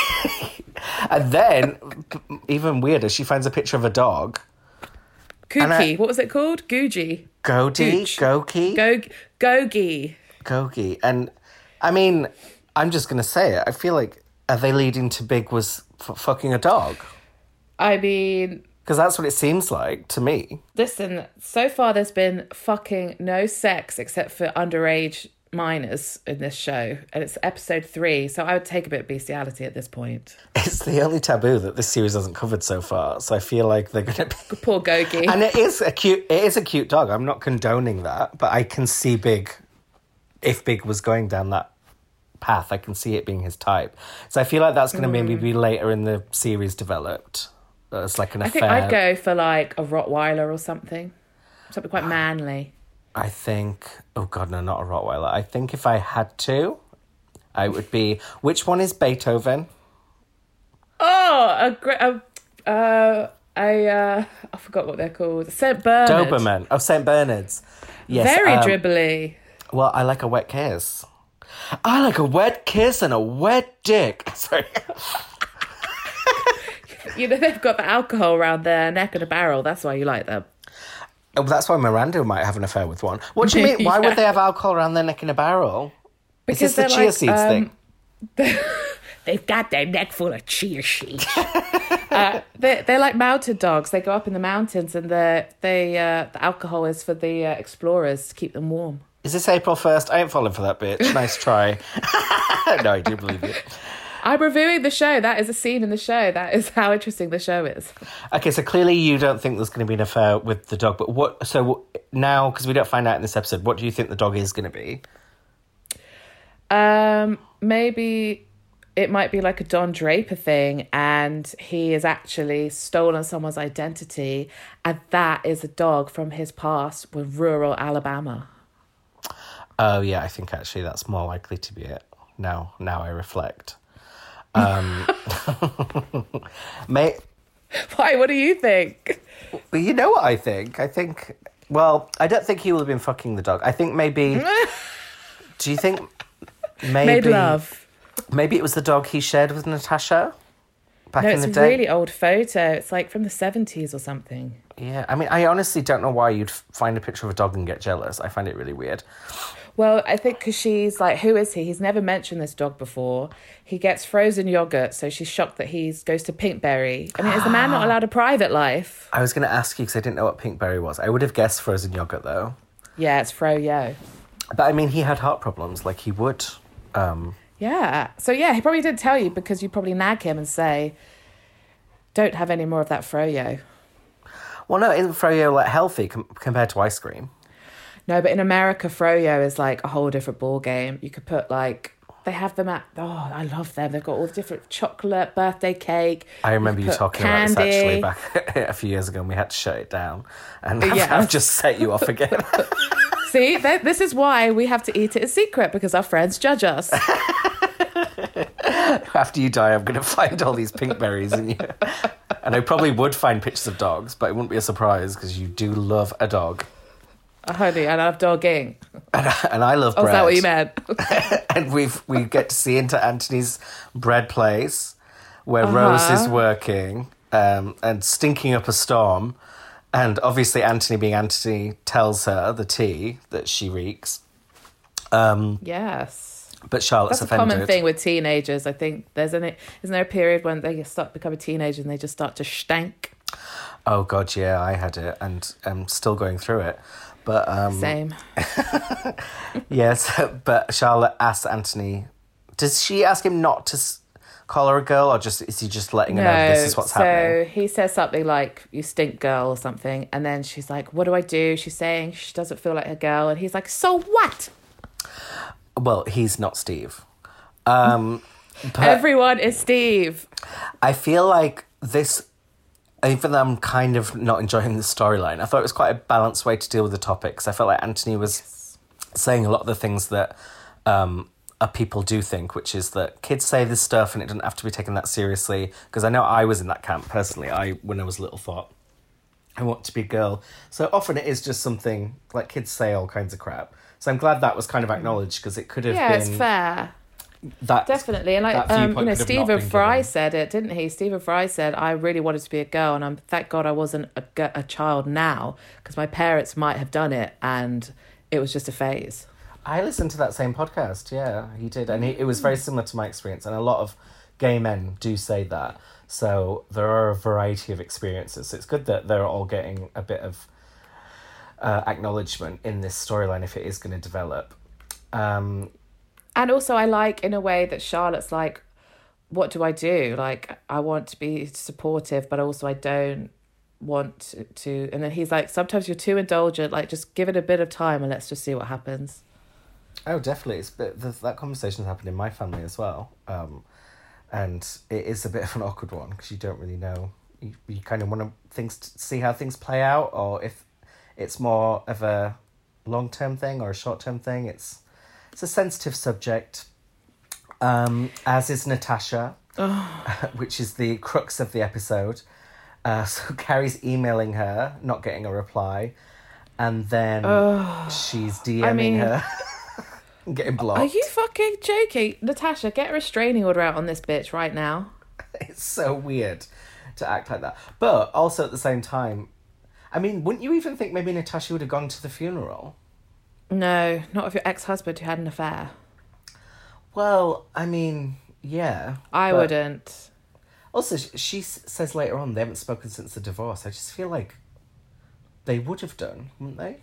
and then, even weirder, she finds a picture of a dog. And I- what was it called? Gogi, Gooch. Goki, Go Gogi. Gogi. And I mean, I'm just going to say it. I feel like, are they leading to Big was f- fucking a dog? I mean, Because that's what it seems like to me. listen, so far there's been fucking no sex except for underage minors in this show. And it's episode three, so I would take a bit of bestiality at this point. It's the only taboo that this series hasn't covered so far. So I feel like they're going to be. Poor Gogi. And it is a cute. It is a cute dog. I'm not condoning that, but I can see Big. If Big was going down that path, I can see it being his type. So I feel like that's going to maybe mm. be later in the series developed It's like an I affair. think I'd go for like a Rottweiler or something. Something quite ah. manly. I think. Oh God, no, not a Rottweiler. I think if I had to, I would be. Which one is Beethoven? Oh, a great. A, uh, I uh, I forgot what they're called. St. Bernard. Doberman. Oh, Saint Bernard's. Yes. Very um, dribbly. Well, I like a wet kiss. I like a wet kiss and a wet dick. Sorry. You know, they've got the alcohol around their neck and a barrel. That's why you like them. Oh, that's why Miranda might have an affair with one. What do you mean? Why Yeah. would they have alcohol around their neck in a barrel? Is this the chia like, seeds um, thing? They've got their neck full of chia seeds. uh, they're, they're like mountain dogs. They go up in the mountains, and the they uh, the alcohol is for the uh, explorers to keep them warm. Is this April 1st? I ain't falling for that bitch. Nice try. no, I do believe it. I'm reviewing the show. That is a scene in the show. That is how interesting the show is. Okay, so clearly you don't think there's going to be an affair with the dog, but what? So now, because we don't find out in this episode, what do you think the dog is going to be? Um, maybe it might be like a Don Draper thing, and he has actually stolen someone's identity, and that is a dog from his past with rural Alabama. Oh yeah, I think actually that's more likely to be it. Now, now I reflect. Um, may, Why? What do you think? Well, you know what I think? I think. Well, I don't think he will have been fucking the dog. I think maybe. do you think maybe Made love. maybe it was the dog he shared with Natasha? back No, in it's a really old photo. It's like from the 70s or something. Yeah, I mean, I honestly don't know why you'd find a picture of a dog and get jealous. I find it really weird. Well, I think because she's like, who is he? He's never mentioned this dog before. He gets frozen yogurt, so she's shocked that he goes to Pinkberry. I mean, is the man not allowed a private life? I was going to ask you because I didn't know what pinkberry was. I would have guessed frozen yogurt though. Yeah, it's Froyo. But I mean, he had heart problems, like he would. Um, Yeah. So yeah, he probably didn't tell you because you probably nag him and say, "Don't have any more of that Froyo." well, no, isn't froyo like healthy com- compared to ice cream? No, but in America, Froyo is like a whole different ball game. You could put like they have them at. Oh, I love them. They've got all the different chocolate birthday cake. I remember you put talking about this actually back a few years ago, and we had to shut it down. And Yeah. I've just set you off again. See, th- this is why we have to eat it in secret because our friends judge us. After you die, I'm going to find all these pink berries in you. And I probably would find pictures of dogs, but it wouldn't be a surprise because you do love a dog. Honey, I love dogging. And I love Oh, bread. is that what you meant? and we've we get to see into Anthony's bread place where Uh-huh. Rose is working um, and stinking up a storm. And obviously, Anthony, being Anthony, tells her the tea that she reeks. Um, yes. but Charlotte's That's a offended. common thing with teenagers. I think there's an isn't there a period when they start becoming teenagers and they just start to stank. Oh God, yeah, I had it, and I'm still going through it. But um, Same. yes, but Charlotte asks Anthony, does she ask him not to s- call her a girl, or just is he just letting her know this is what's so happening? So he says something like "you stink, girl" or something, and then she's like, "What do I do?" She's saying she doesn't feel like a girl, and he's like, "So what?" Well, he's not Steve. Um, Everyone is Steve. I feel like this, even though I'm kind of not enjoying the storyline, I thought it was quite a balanced way to deal with the topics. I felt like Anthony was saying a lot of the things that um, people do think, which is that kids say this stuff and it doesn't have to be taken that seriously. Because I know I was in that camp personally. I when I was little thought I want to be a girl. So often it is just something like kids say all kinds of crap. So I'm glad that was kind of acknowledged because it could have Yeah, been it's fair. That Definitely, and like um, you know, could Stephen Fry given. said it, didn't he? Stephen Fry said, "I really wanted to be a girl, and I'm thank God I wasn't a, a child now because my parents might have done it, and it was just a phase." I listened to that same podcast. Yeah, he did, and he, it was very similar to my experience. And a lot of gay men do say that. So there are a variety of experiences. It's good that they're all getting a bit of uh, acknowledgement in this storyline if it is going to develop. Um, And also, I like in a way that Charlotte's like, "What do I do? Like, I want to be supportive, but also I don't want to." and then he's like, "Sometimes you're too indulgent. Like, just give it a bit of time, and let's just see what happens." oh, definitely. It's th- that conversation's happened in my family as well, um, and it is a bit of an awkward one because you don't really know. You, you kind of want to things to see how things play out, or if it's more of a long term thing or a short term thing. It's it's a sensitive subject, um, as is Natasha, which is the crux of the episode. Uh, so Carrie's emailing her, not getting a reply, and then she's DMing mean- her, and getting blocked. Are you fucking joking, Natasha? Get a restraining order out on this bitch right now. It's so weird to act like that, but also at the same time, I mean, wouldn't you even think maybe Natasha would have gone to the funeral? No, not of your ex-husband who had an affair. Well, I mean, yeah. I but- wouldn't. Also, sh- she s- says later on they haven't spoken since the divorce. I just feel like they would have done, wouldn't they?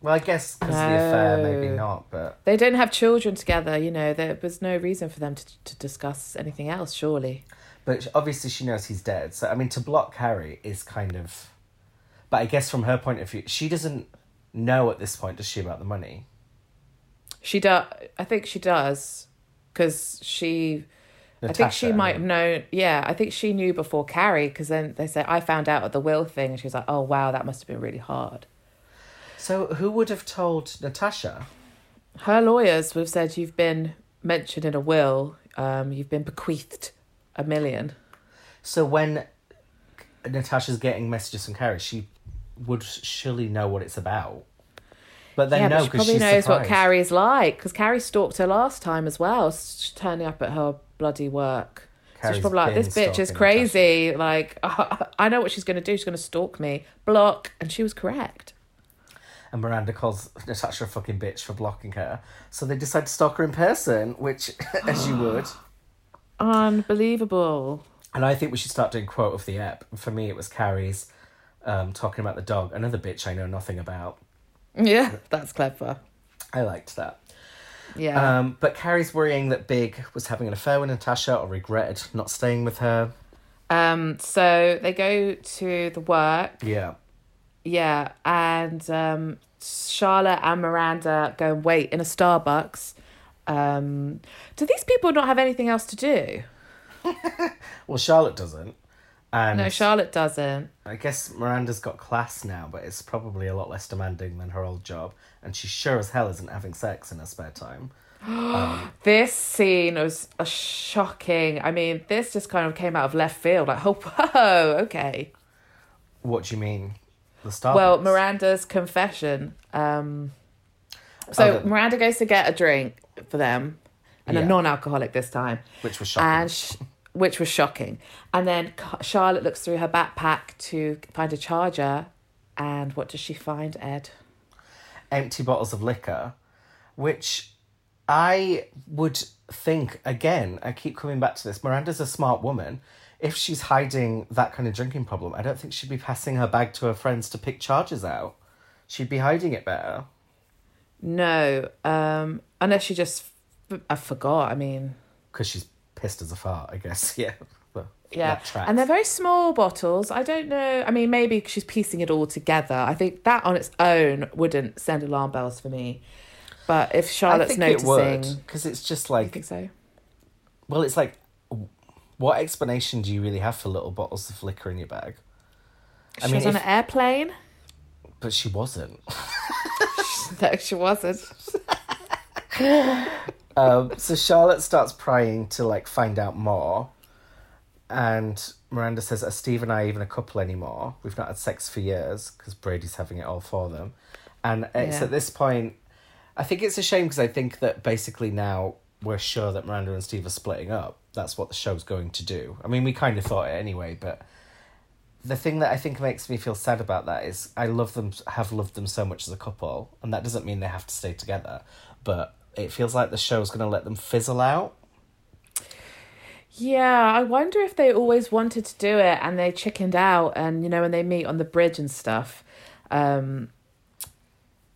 Well, I guess because of the affair, maybe No. not, but They don't have children together. You know, there was no reason for them to to discuss anything else. Surely. but sh- obviously she knows he's dead. So I mean, to block Harry is kind of. But I guess from her point of view, she doesn't know at this point, does she, about the money? She does. I think she does, because she. Natasha, I think she might have known. Yeah, I think she knew before Carrie, because then they said I found out at the will thing, and she was like, "Oh wow, that must have been really hard." So who would have told Natasha? Her lawyers would have said you've been mentioned in a will. Um, you've been bequeathed a million. So when Natasha's getting messages from Carrie, she would surely know what it's about. But then yeah, no, but she probably knows surprised. what Carrie's like because Carrie stalked her last time as well, turning up at her bloody work. Carrie's she's probably like, this bitch is crazy. Like, I know what she's going to do. She's going to stalk me, block. And she was correct. and Miranda calls Natasha a fucking bitch for blocking her. So they decide to stalk her in person, which, as you would. Unbelievable. And I think we should start doing quote of the ep. For me, it was Carrie's um, talking about the dog, another bitch I know nothing about. Yeah, that's clever. I liked that. Yeah. Um, but Carrie's worrying that Big was having an affair with Natasha or regretted not staying with her. Um, so they go to the work. Yeah. Yeah, and um, Charlotte and Miranda go and wait in a Starbucks. Um, do these people not have anything else to do? Well, Charlotte doesn't. And No, Charlotte doesn't. I guess Miranda's got class now, but it's probably a lot less demanding than her old job. And she sure as hell isn't having sex in her spare time. This scene was a shocking. I mean, this just kind of came out of left field. Like, oh, whoa, okay. What do you mean? The Starbucks? Well, Miranda's confession. Um, so Oh, the- Miranda goes to get a drink for them, and Yeah. a non-alcoholic this time. Which was shocking. and sh- which was shocking. And then Charlotte looks through her backpack to find a charger, and what does she find, Ed? empty bottles of liquor, which I would think, again, I keep coming back to this. Miranda's a smart woman. If she's hiding that kind of drinking problem, I don't think she'd be passing her bag to her friends to pick charges out. She'd be hiding it better. No, um, unless she just f- I forgot. I mean, Because she's pissed as a fart, I guess. Yeah. Well, yeah, and they're very small bottles. I don't know. I mean, maybe she's piecing it all together. I think that on its own wouldn't send alarm bells for me. But if I Charlotte's noticing, Because it's just I like, think so. well, it's like, what explanation do you really have for little bottles of liquor in your bag? I She mean, was on an airplane. But she wasn't. no, she wasn't. Um, so Charlotte starts prying to like find out more, and Miranda says, "Are Steve and I even a couple anymore? We've not had sex for years because Brady's having it all for them." And it's Yeah. at this point, I think it's a shame because I think that basically now we're sure that Miranda and Steve are splitting up. That's what the show's going to do. I mean, we kind of thought it anyway, but the thing that I think makes me feel sad about that is I love them, have loved them so much as a couple, and that doesn't mean they have to stay together, but it feels like the show's going to let them fizzle out. Yeah, I wonder if they always wanted to do it and they chickened out and you know when they meet on the bridge and stuff. Um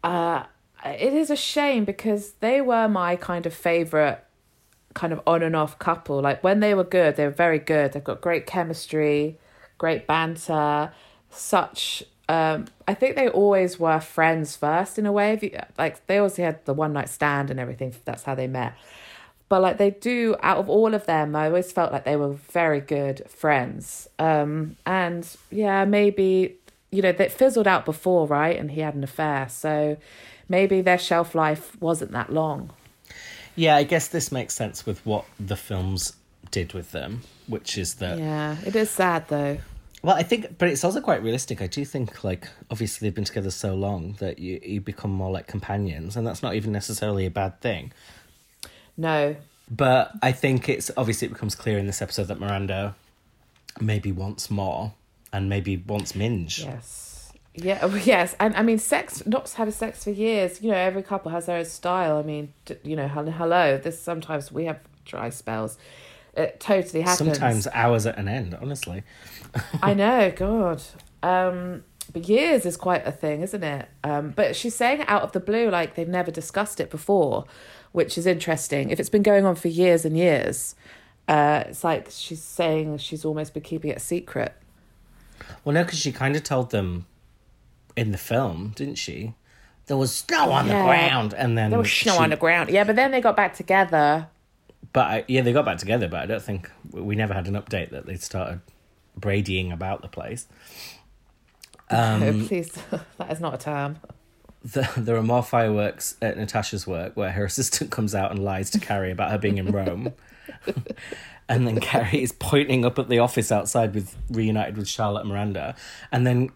uh it is a shame because they were my kind of favorite kind of on and off couple. Like when they were good, they were very good. They've got great chemistry, great banter, such um I think they always were friends first in a way. You- Like they always had the one night stand and everything. That's how they met but like they do out of all of them i always felt like they were very good friends um and yeah maybe you know they fizzled out before right and he had an affair so maybe their shelf life wasn't that long Yeah, I guess this makes sense with what the films did with them, which is that. yeah it is sad though Well, I think, but it's also quite realistic. I do think, like, obviously they've been together so long that you you become more like companions, and that's not even necessarily a bad thing. no But I think it's obviously it becomes clear in this episode that Miranda maybe wants more and maybe wants Minge. yes yeah oh, yes and i mean sex not having sex for years you know every couple has their own style i mean you know hello hello this sometimes we have dry spells it totally happens Sometimes hours at an end, honestly. I know, God. Um, but years is quite a thing, isn't it? Um, but she's saying it out of the blue, like they've never discussed it before, which is interesting. If it's been going on for years and years, uh, it's like she's saying she's almost been keeping it a secret. Well, no, because she kind of told them in the film, didn't she? There was snow on the ground, and then There was snow she- on the ground. Yeah, but then they got back together. But I, yeah, they got back together, but I don't think we never had an update that they'd started bradying about the place. Um, Please, that is not a term. the, there are more fireworks at Natasha's work where her assistant comes out and lies to Carrie about her being in Rome. and then Carrie is pointing up at the office outside with reunited with Charlotte and Miranda. And then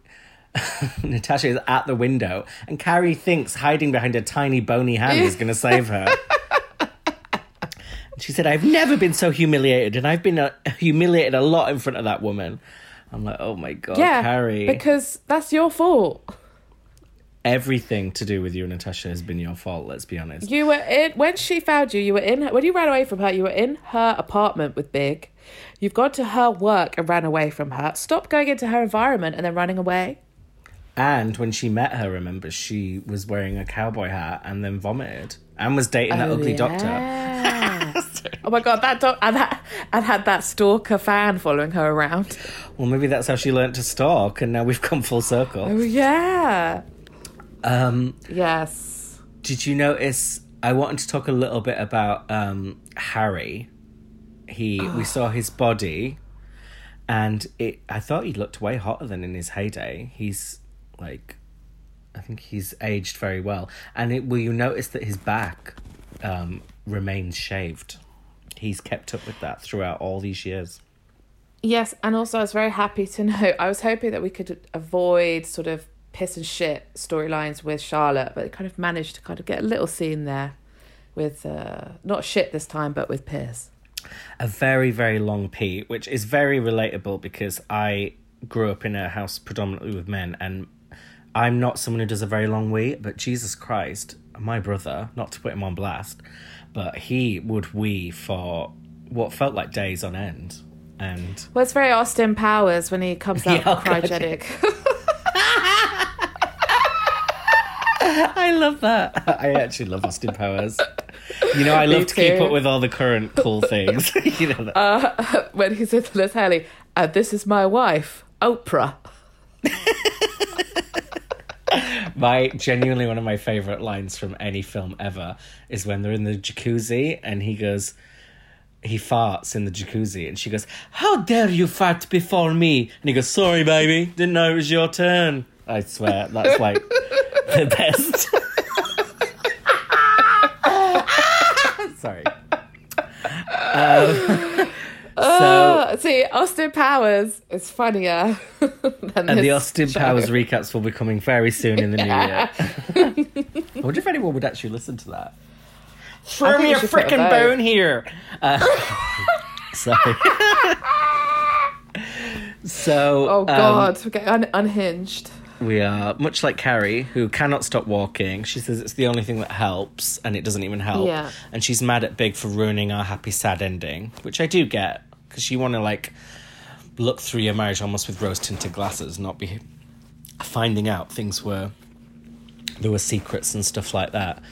Natasha is at the window and Carrie thinks hiding behind a tiny bony hand is going to save her. She said, I've never been so humiliated, and I've been uh, humiliated a lot in front of that woman. I'm like, oh my God, yeah, Carrie. because that's your fault. Everything to do with you and Natasha has been your fault, let's be honest. You were in when she found you. You were in when you ran away from her. You were in her apartment with Big. You've gone to her work and ran away from her. Stop going into her environment and then running away. And when she met her, remember, she was wearing a cowboy hat and then vomited and was dating that Oh, ugly doctor. oh my god, that doc- and, that, and had that stalker fan following her around. Well, maybe that's how she learnt to stalk, and now we've come full circle. Oh yeah. Um, Yes. did you notice? I wanted to talk a little bit about um, Harry. He, we saw his body, and it. I thought he looked way hotter than in his heyday. He's like, I think he's aged very well. And it, will you notice that his back um, remains shaved? He's kept up with that throughout all these years. Yes, and also I was very happy to know. I was hoping that we could avoid sort of piss and shit storylines with Charlotte, but they kind of managed to kind of get a little scene there with uh, not shit this time, but with piss. a very very long pee which is very relatable because i grew up in a house predominantly with men and i'm not someone who does a very long wee but jesus christ my brother not to put him on blast but he would wee for what felt like days on end and Well, it's very Austin Powers when he comes out Yeah, oh, cryogenic. i love that i actually love austin powers you know i love to keep up with all the current cool things you know that. Uh, when he said to Liz Hurley, and this is my wife, Oprah. My genuinely one of my favorite lines from any film ever is when they're in the jacuzzi and he goes he farts in the jacuzzi and she goes, How dare you fart before me? And he goes, Sorry, baby, didn't know it was your turn. I swear, that's like the best. Sorry. Um, so Uh, see, Austin Powers is funnier than And the Austin show. Powers recaps will be coming very soon in the new year. I wonder if anyone would actually listen to that. Throw me a should put a freaking bone here. Uh, sorry. so, Oh um, God, we're getting un- unhinged. we are much like Carrie, who cannot stop walking. She says it's the only thing that helps, and it doesn't even help. Yeah. And she's mad at Big for ruining our happy, sad ending, which I do get because you want to like look through your marriage almost with rose tinted glasses, not be finding out things were there were secrets and stuff like that.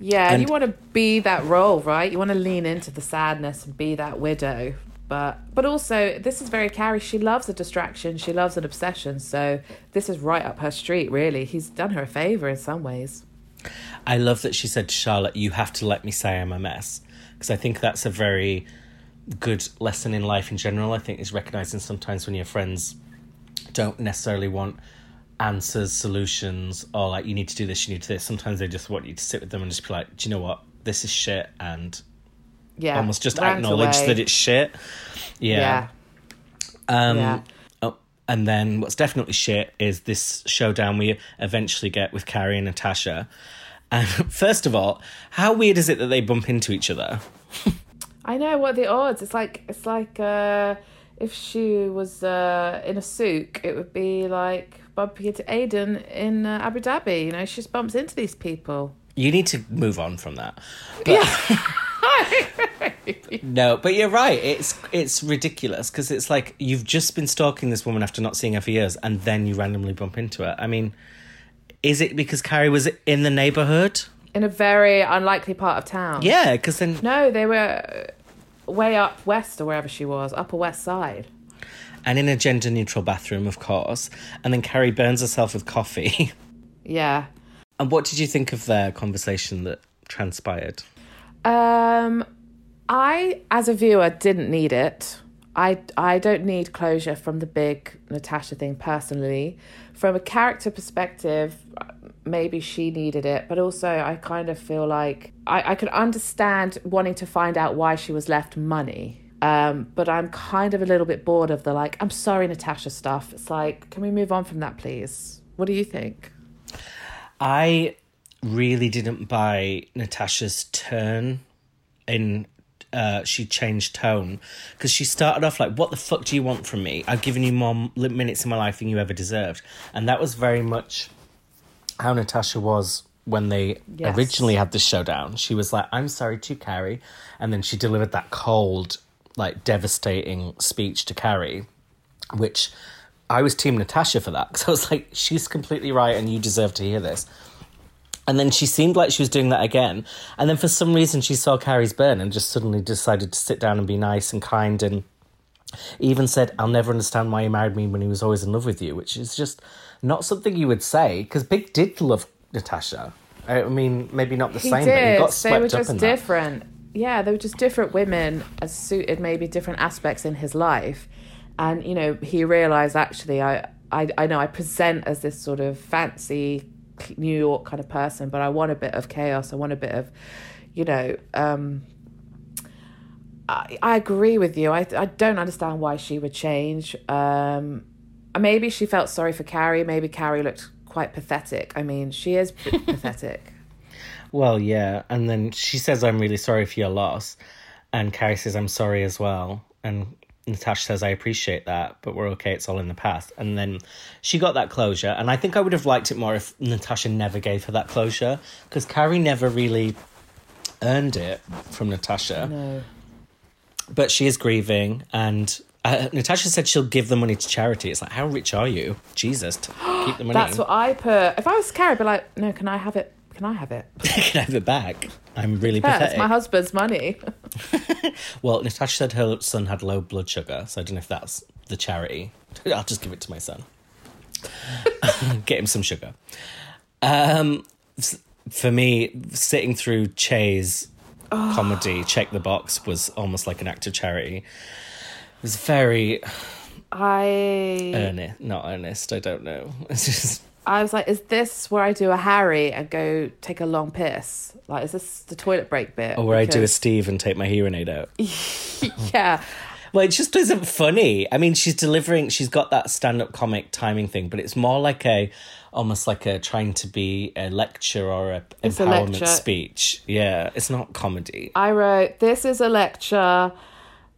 Yeah, and you want to be that role, right? You want to lean into the sadness and be that widow. But but also, this is very Carrie. She loves a distraction. She loves an obsession. So this is right up her street. Really, he's done her a favor in some ways. I love that she said to Charlotte, "You have to let me say I'm a mess," because I think that's a very good lesson in life in general. I think is recognizing sometimes when your friends don't necessarily want answers, solutions, or like you need to do this, you need to do this. Sometimes they just want you to sit with them and just be like, "Do you know what? This is shit," and Yeah, almost just acknowledge away. that it's shit. yeah. Yeah. Um, Yeah. oh, and then what's definitely shit is this showdown we eventually get with Carrie and Natasha. And first of all, how weird is it that they bump into each other? I know what the odds. It's like it's like uh, if she was uh, in a souk, it would be like bumping into Aidan in uh, Abu Dhabi. You know, she just bumps into these people. You need to move on from that. Yeah. No, but you're right. It's it's ridiculous because it's like you've just been stalking this woman after not seeing her for years, and then you randomly bump into her. I mean, is it because Carrie was in the neighborhood? In a very unlikely part of town. Yeah, because then No, they were way up west or wherever she was, upper west side. and in a gender neutral bathroom, of course. And then Carrie burns herself with coffee. Yeah. and what did you think of their conversation that transpired? Um, I, as a viewer, didn't need it. I, I don't need closure from the big Natasha thing personally. From a character perspective, maybe she needed it, but also I kind of feel like I, I could understand wanting to find out why she was left money. Um, but I'm kind of a little bit bored of the like, I'm sorry, Natasha stuff. It's like, can we move on from that, please? What do you think? I really didn't buy Natasha's turn in uh, she changed tone because she started off like, "What the fuck do you want from me? I've given you more minutes in my life than you ever deserved," and that was very much how Natasha was when they Yes. originally had the showdown. She was like, "I'm sorry to Carrie," and then she delivered that cold, like devastating speech to Carrie, which I was Team Natasha for that because I was like, "She's completely right, and you deserve to hear this." And then she seemed like she was doing that again. And then for some reason, she saw Carrie's burn and just suddenly decided to sit down and be nice and kind and even said, I'll never understand why he married me when he was always in love with you, which is just not something you would say because Big did love Natasha. I mean, maybe not the He same, did. but he got they were just different. Yeah, they were just different women as suited maybe different aspects in his life. And, you know, he realized actually I I, I know I present as this sort of fancy New York kind of person, but I want a bit of chaos. I want a bit of, you know, um I, I agree with you. I I don't understand why she would change. Um maybe she felt sorry for Carrie. Maybe Carrie looked quite pathetic. I mean, she is p- pathetic. Well, yeah. And then she says, I'm really sorry for your loss. And Carrie says, I'm sorry as well. And Natasha says, I appreciate that, but we're okay. It's all in the past. And then she got that closure. And I think I would have liked it more if Natasha never gave her that closure because Carrie never really earned it from Natasha. No. But she is grieving. And uh, Natasha said she'll give the money to charity. It's like, how rich are you? Jesus, to keep the money. That's what I put. If I was Carrie, I'd be like, no, can I have it? Can I have it? Can I have it back? I'm really Yeah, it's my husband's money. Well, Natasha said her son had low blood sugar, so I don't know if that's the charity. I'll just give it to my son. Get him some sugar. Um, for me, sitting through Che's comedy, Check the Box, was almost like an act of charity. It was very I earnest, not earnest. I don't know. It's just I was like, is this where I do a Harry and go take a long piss? Like, is this the toilet break bit? or where I do a Steve and take my hearing aid out. yeah. Well, it just isn't funny. I mean, she's delivering. She's got that stand-up comic timing thing, but it's more like a, almost like a trying to be a lecture or a It's empowerment lecture. speech. Yeah, it's not comedy. I wrote, this is a lecture,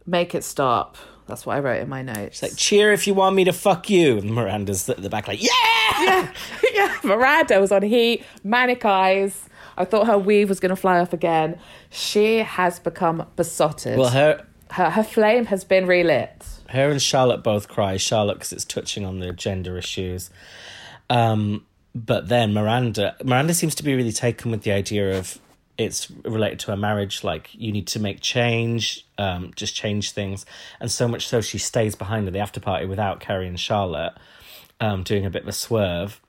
make it stop. That's what I wrote in my notes. Like, cheer if you want me to fuck you. And Miranda's at the back, like, yeah. yeah, Miranda was on heat, manic eyes. I thought her weave was going to fly off again. She has become besotted. Well, her, her, her flame has been relit. her and Charlotte both cry. Charlotte because it's touching on the gender issues. Um, but then Miranda, Miranda seems to be really taken with the idea of it's related to her marriage. Like you need to make change, um, just change things, and so much so she stays behind at the after party without Carrie and Charlotte, um, doing a bit of a swerve.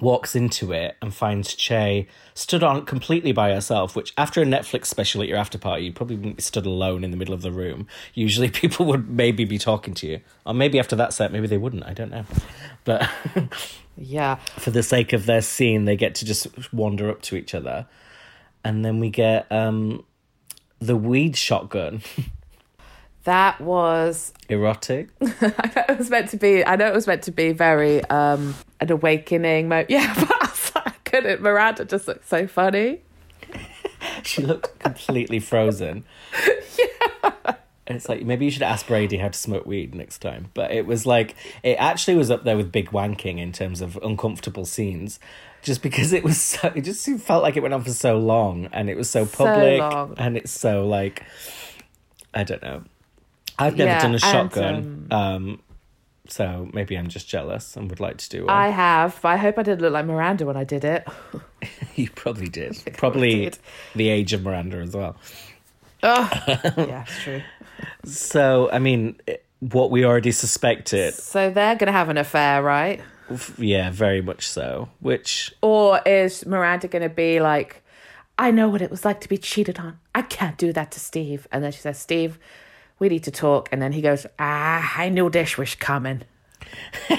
Walks into it and finds Che stood on completely by herself, which after a Netflix special at your after party, you probably wouldn't be stood alone in the middle of the room. Usually people would maybe be talking to you. Or maybe after that set, maybe they wouldn't. I don't know. But Yeah. for the sake of their scene, they get to just wander up to each other. And then we get um, the weed shotgun. That was Erotic. I know it was meant to be. I know it was meant to be very um an awakening. Mo- yeah, but I, was like, I couldn't. Miranda just looked so funny. she looked completely frozen. Yeah. It's like maybe you should ask Brady how to smoke weed next time. But it was like it actually was up there with big wanking in terms of uncomfortable scenes. Just because it was so it just felt like it went on for so long and it was so So public long. and it's so like I don't know. I've never Yeah, done a and, shotgun. Um, so maybe I'm just jealous and would like to do one. I have, but I hope I didn't look like Miranda when I did it. you probably did. Probably did. the age of Miranda as well. Oh, yeah, it's true. So, I mean, what we already suspected, So they're gonna have an affair, right? F- yeah, very much so. Which, Or is Miranda gonna be like, I know what it was like to be cheated on. I can't do that to Steve. And then she says, Steve, we need to talk. And then he goes, Ah, I knew this was coming.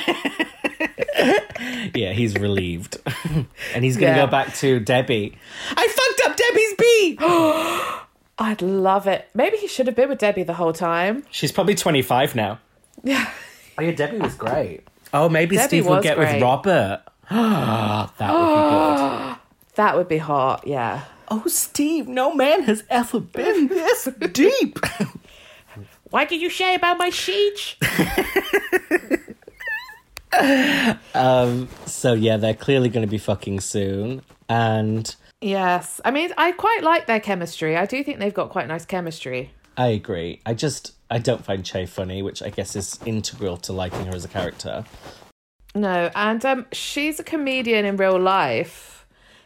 yeah, he's relieved. and he's going to Yeah. go back to Debbie. I fucked up Debbie's bee! I'd love it. Maybe he should have been with Debbie the whole time. She's probably 25 now. Yeah. Oh, yeah, Debbie was great. Oh, maybe Debbie Steve will get with great. Robert. that would be good. That would be hot, yeah. Oh, Steve, no man has ever been this deep. Why did you say about my sheets? um, so yeah, they're clearly going to be fucking soon, and Yes. I mean, I quite like their chemistry. I do think they've got quite nice chemistry. I agree. I just I don't find Che funny, which I guess is integral to liking her as a character. No, and um, she's a comedian in real life.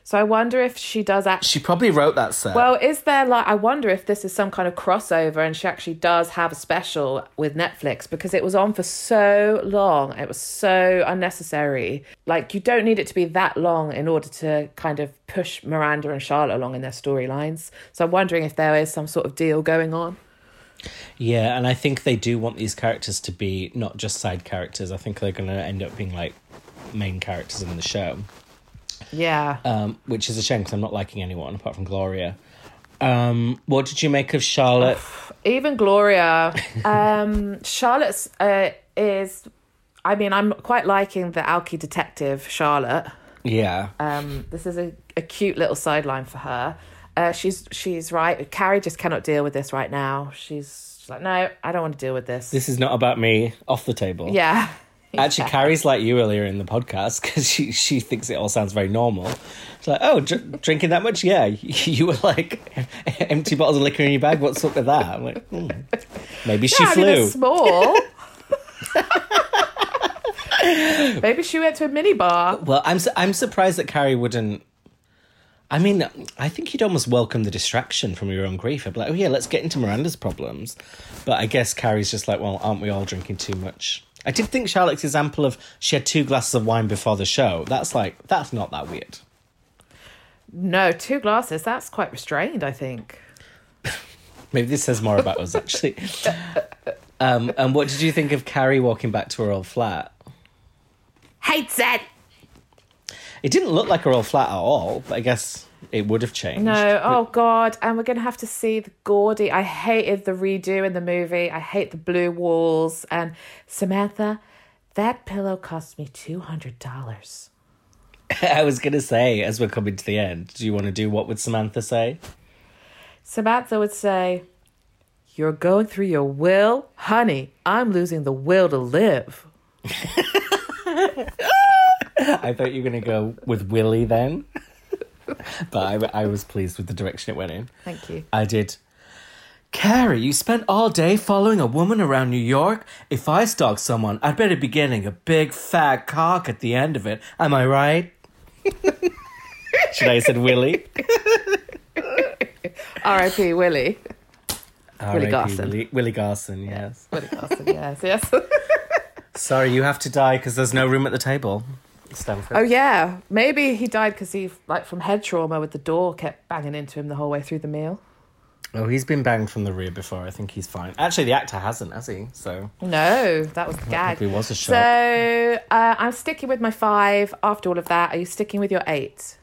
So I wonder if she does actually. She probably wrote that set. Well, is there like I wonder if this is some kind of crossover and she actually does have a special with Netflix because it was on for so long. It was so unnecessary. Like you don't need it to be that long in order to kind of push Miranda and Charlotte along in their storylines. So I'm wondering if there is some sort of deal going on. Yeah, and I think they do want these characters to be not just side characters. I think they're going to end up being like main characters in the show. Yeah. um, which is a shame because I'm not liking anyone apart from Gloria. Um, what did you make of Charlotte? even Gloria, um, Charlotte's uh, is. I mean, I'm quite liking the Alki detective Charlotte. yeah, Um, this is a, a cute little sideline for her. Uh, she's she's right. Carrie just cannot deal with this right now. She's, she's like, no, I don't want to deal with this. this is not about me. Off the table. yeah. Actually, Yeah. Carrie's like you earlier in the podcast because she she thinks it all sounds very normal. It's like, oh, dr- drinking that much? Yeah, you were like empty bottles of liquor in your bag. What's up with that? I'm like, hmm. maybe she Yeah, I mean, flew. small. Maybe she went to a mini bar. Well, I'm su- I'm surprised that Carrie wouldn't. I mean, I think you'd almost welcome the distraction from your own grief. I'd be like, oh yeah, let's get into Miranda's problems. But I guess Carrie's just like, well, aren't we all drinking too much? I did think Charlotte's example of she had two glasses of wine before the show. That's like that's not that weird. No, two glasses. That's quite restrained, I think. Maybe this says more about us actually. Um, and what did you think of Carrie walking back to her old flat? Hates it. It didn't look like a old flat at all, but I guess it would have changed. No, oh god, and we're gonna have to see the gaudy. I hated the redo in the movie. I hate the blue walls. And Samantha, that pillow cost me two hundred dollars. I was gonna say, as we're coming to the end, do you want to do what would Samantha say? Samantha would say, "You're going through your will, honey. I'm losing the will to live." I thought you were going to go with Willie then. but I, I was pleased with the direction it went in. Thank you. I did. Carrie, you spent all day following a woman around New York? If I stalk someone, I'd better be getting a big fat cock at the end of it. Am I right? Should I have said Willie? R.I.P. Willie. R.I.P. Garson. Willie, Willie Garson, yes. Willie Carson. Yes, yes. Sorry, you have to die because there's no room at the table. Stanford. oh yeah, maybe he died because he like from head trauma with the door kept banging into him the whole way through the meal. Oh, he's been banged from the rear before. I think he's fine. Actually, the actor hasn't, has he? So No, that was the gag. probably was a shock. So uh, I'm sticking with my five. After all of that, are you sticking with your eight?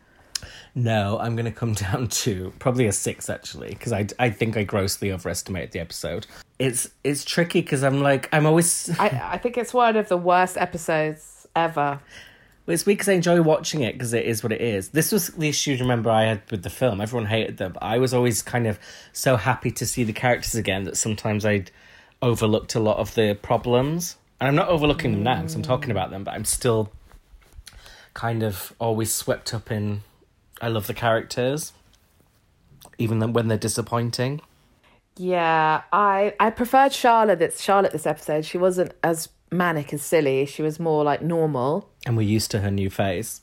no, I'm going to come down to probably a six actually because I, I think I grossly overestimated the episode. It's it's tricky because I'm like I'm always I, I think it's one of the worst episodes ever. It's weird because I enjoy watching it because it is what it is. This was the issue. Remember, I had with the film. Everyone hated them, I was always kind of so happy to see the characters again that sometimes I'd overlooked a lot of the problems. And I'm not overlooking them now because I'm talking about them, but I'm still kind of always swept up in. I love the characters, even when they're disappointing. Yeah, I I preferred Charlotte. That's Charlotte this episode. She wasn't as manic and silly. She was more like normal. And we're used to her new face.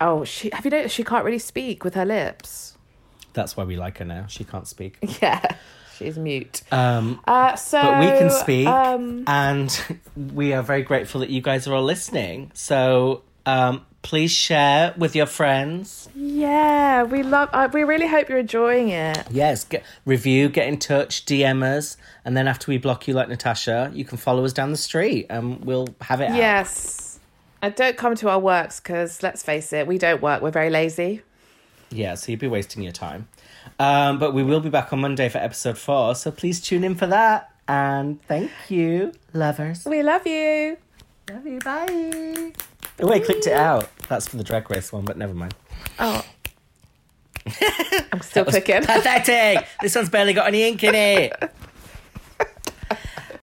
Oh, she have you noticed she can't really speak with her lips? That's why we like her now. She can't speak. Yeah, she's mute. Um, Uh, so but we can speak Um, and we are very grateful that you guys are all listening so um, please share with your friends yeah, we love. Uh, we really hope you're enjoying it. yes get, review get in touch dm us and then after we block you like natasha you can follow us down the street and we'll have it out. Yes, and don't come to our works because let's face it, we don't work. We're very lazy. yeah so you'd be wasting your time um, but we will be back on monday for episode four so please tune in for that and thank you lovers We love you. love you bye oh wait clicked it out that's for the drag race one but never mind Oh, I'm still clicking. Pathetic. this one's barely got any ink in it.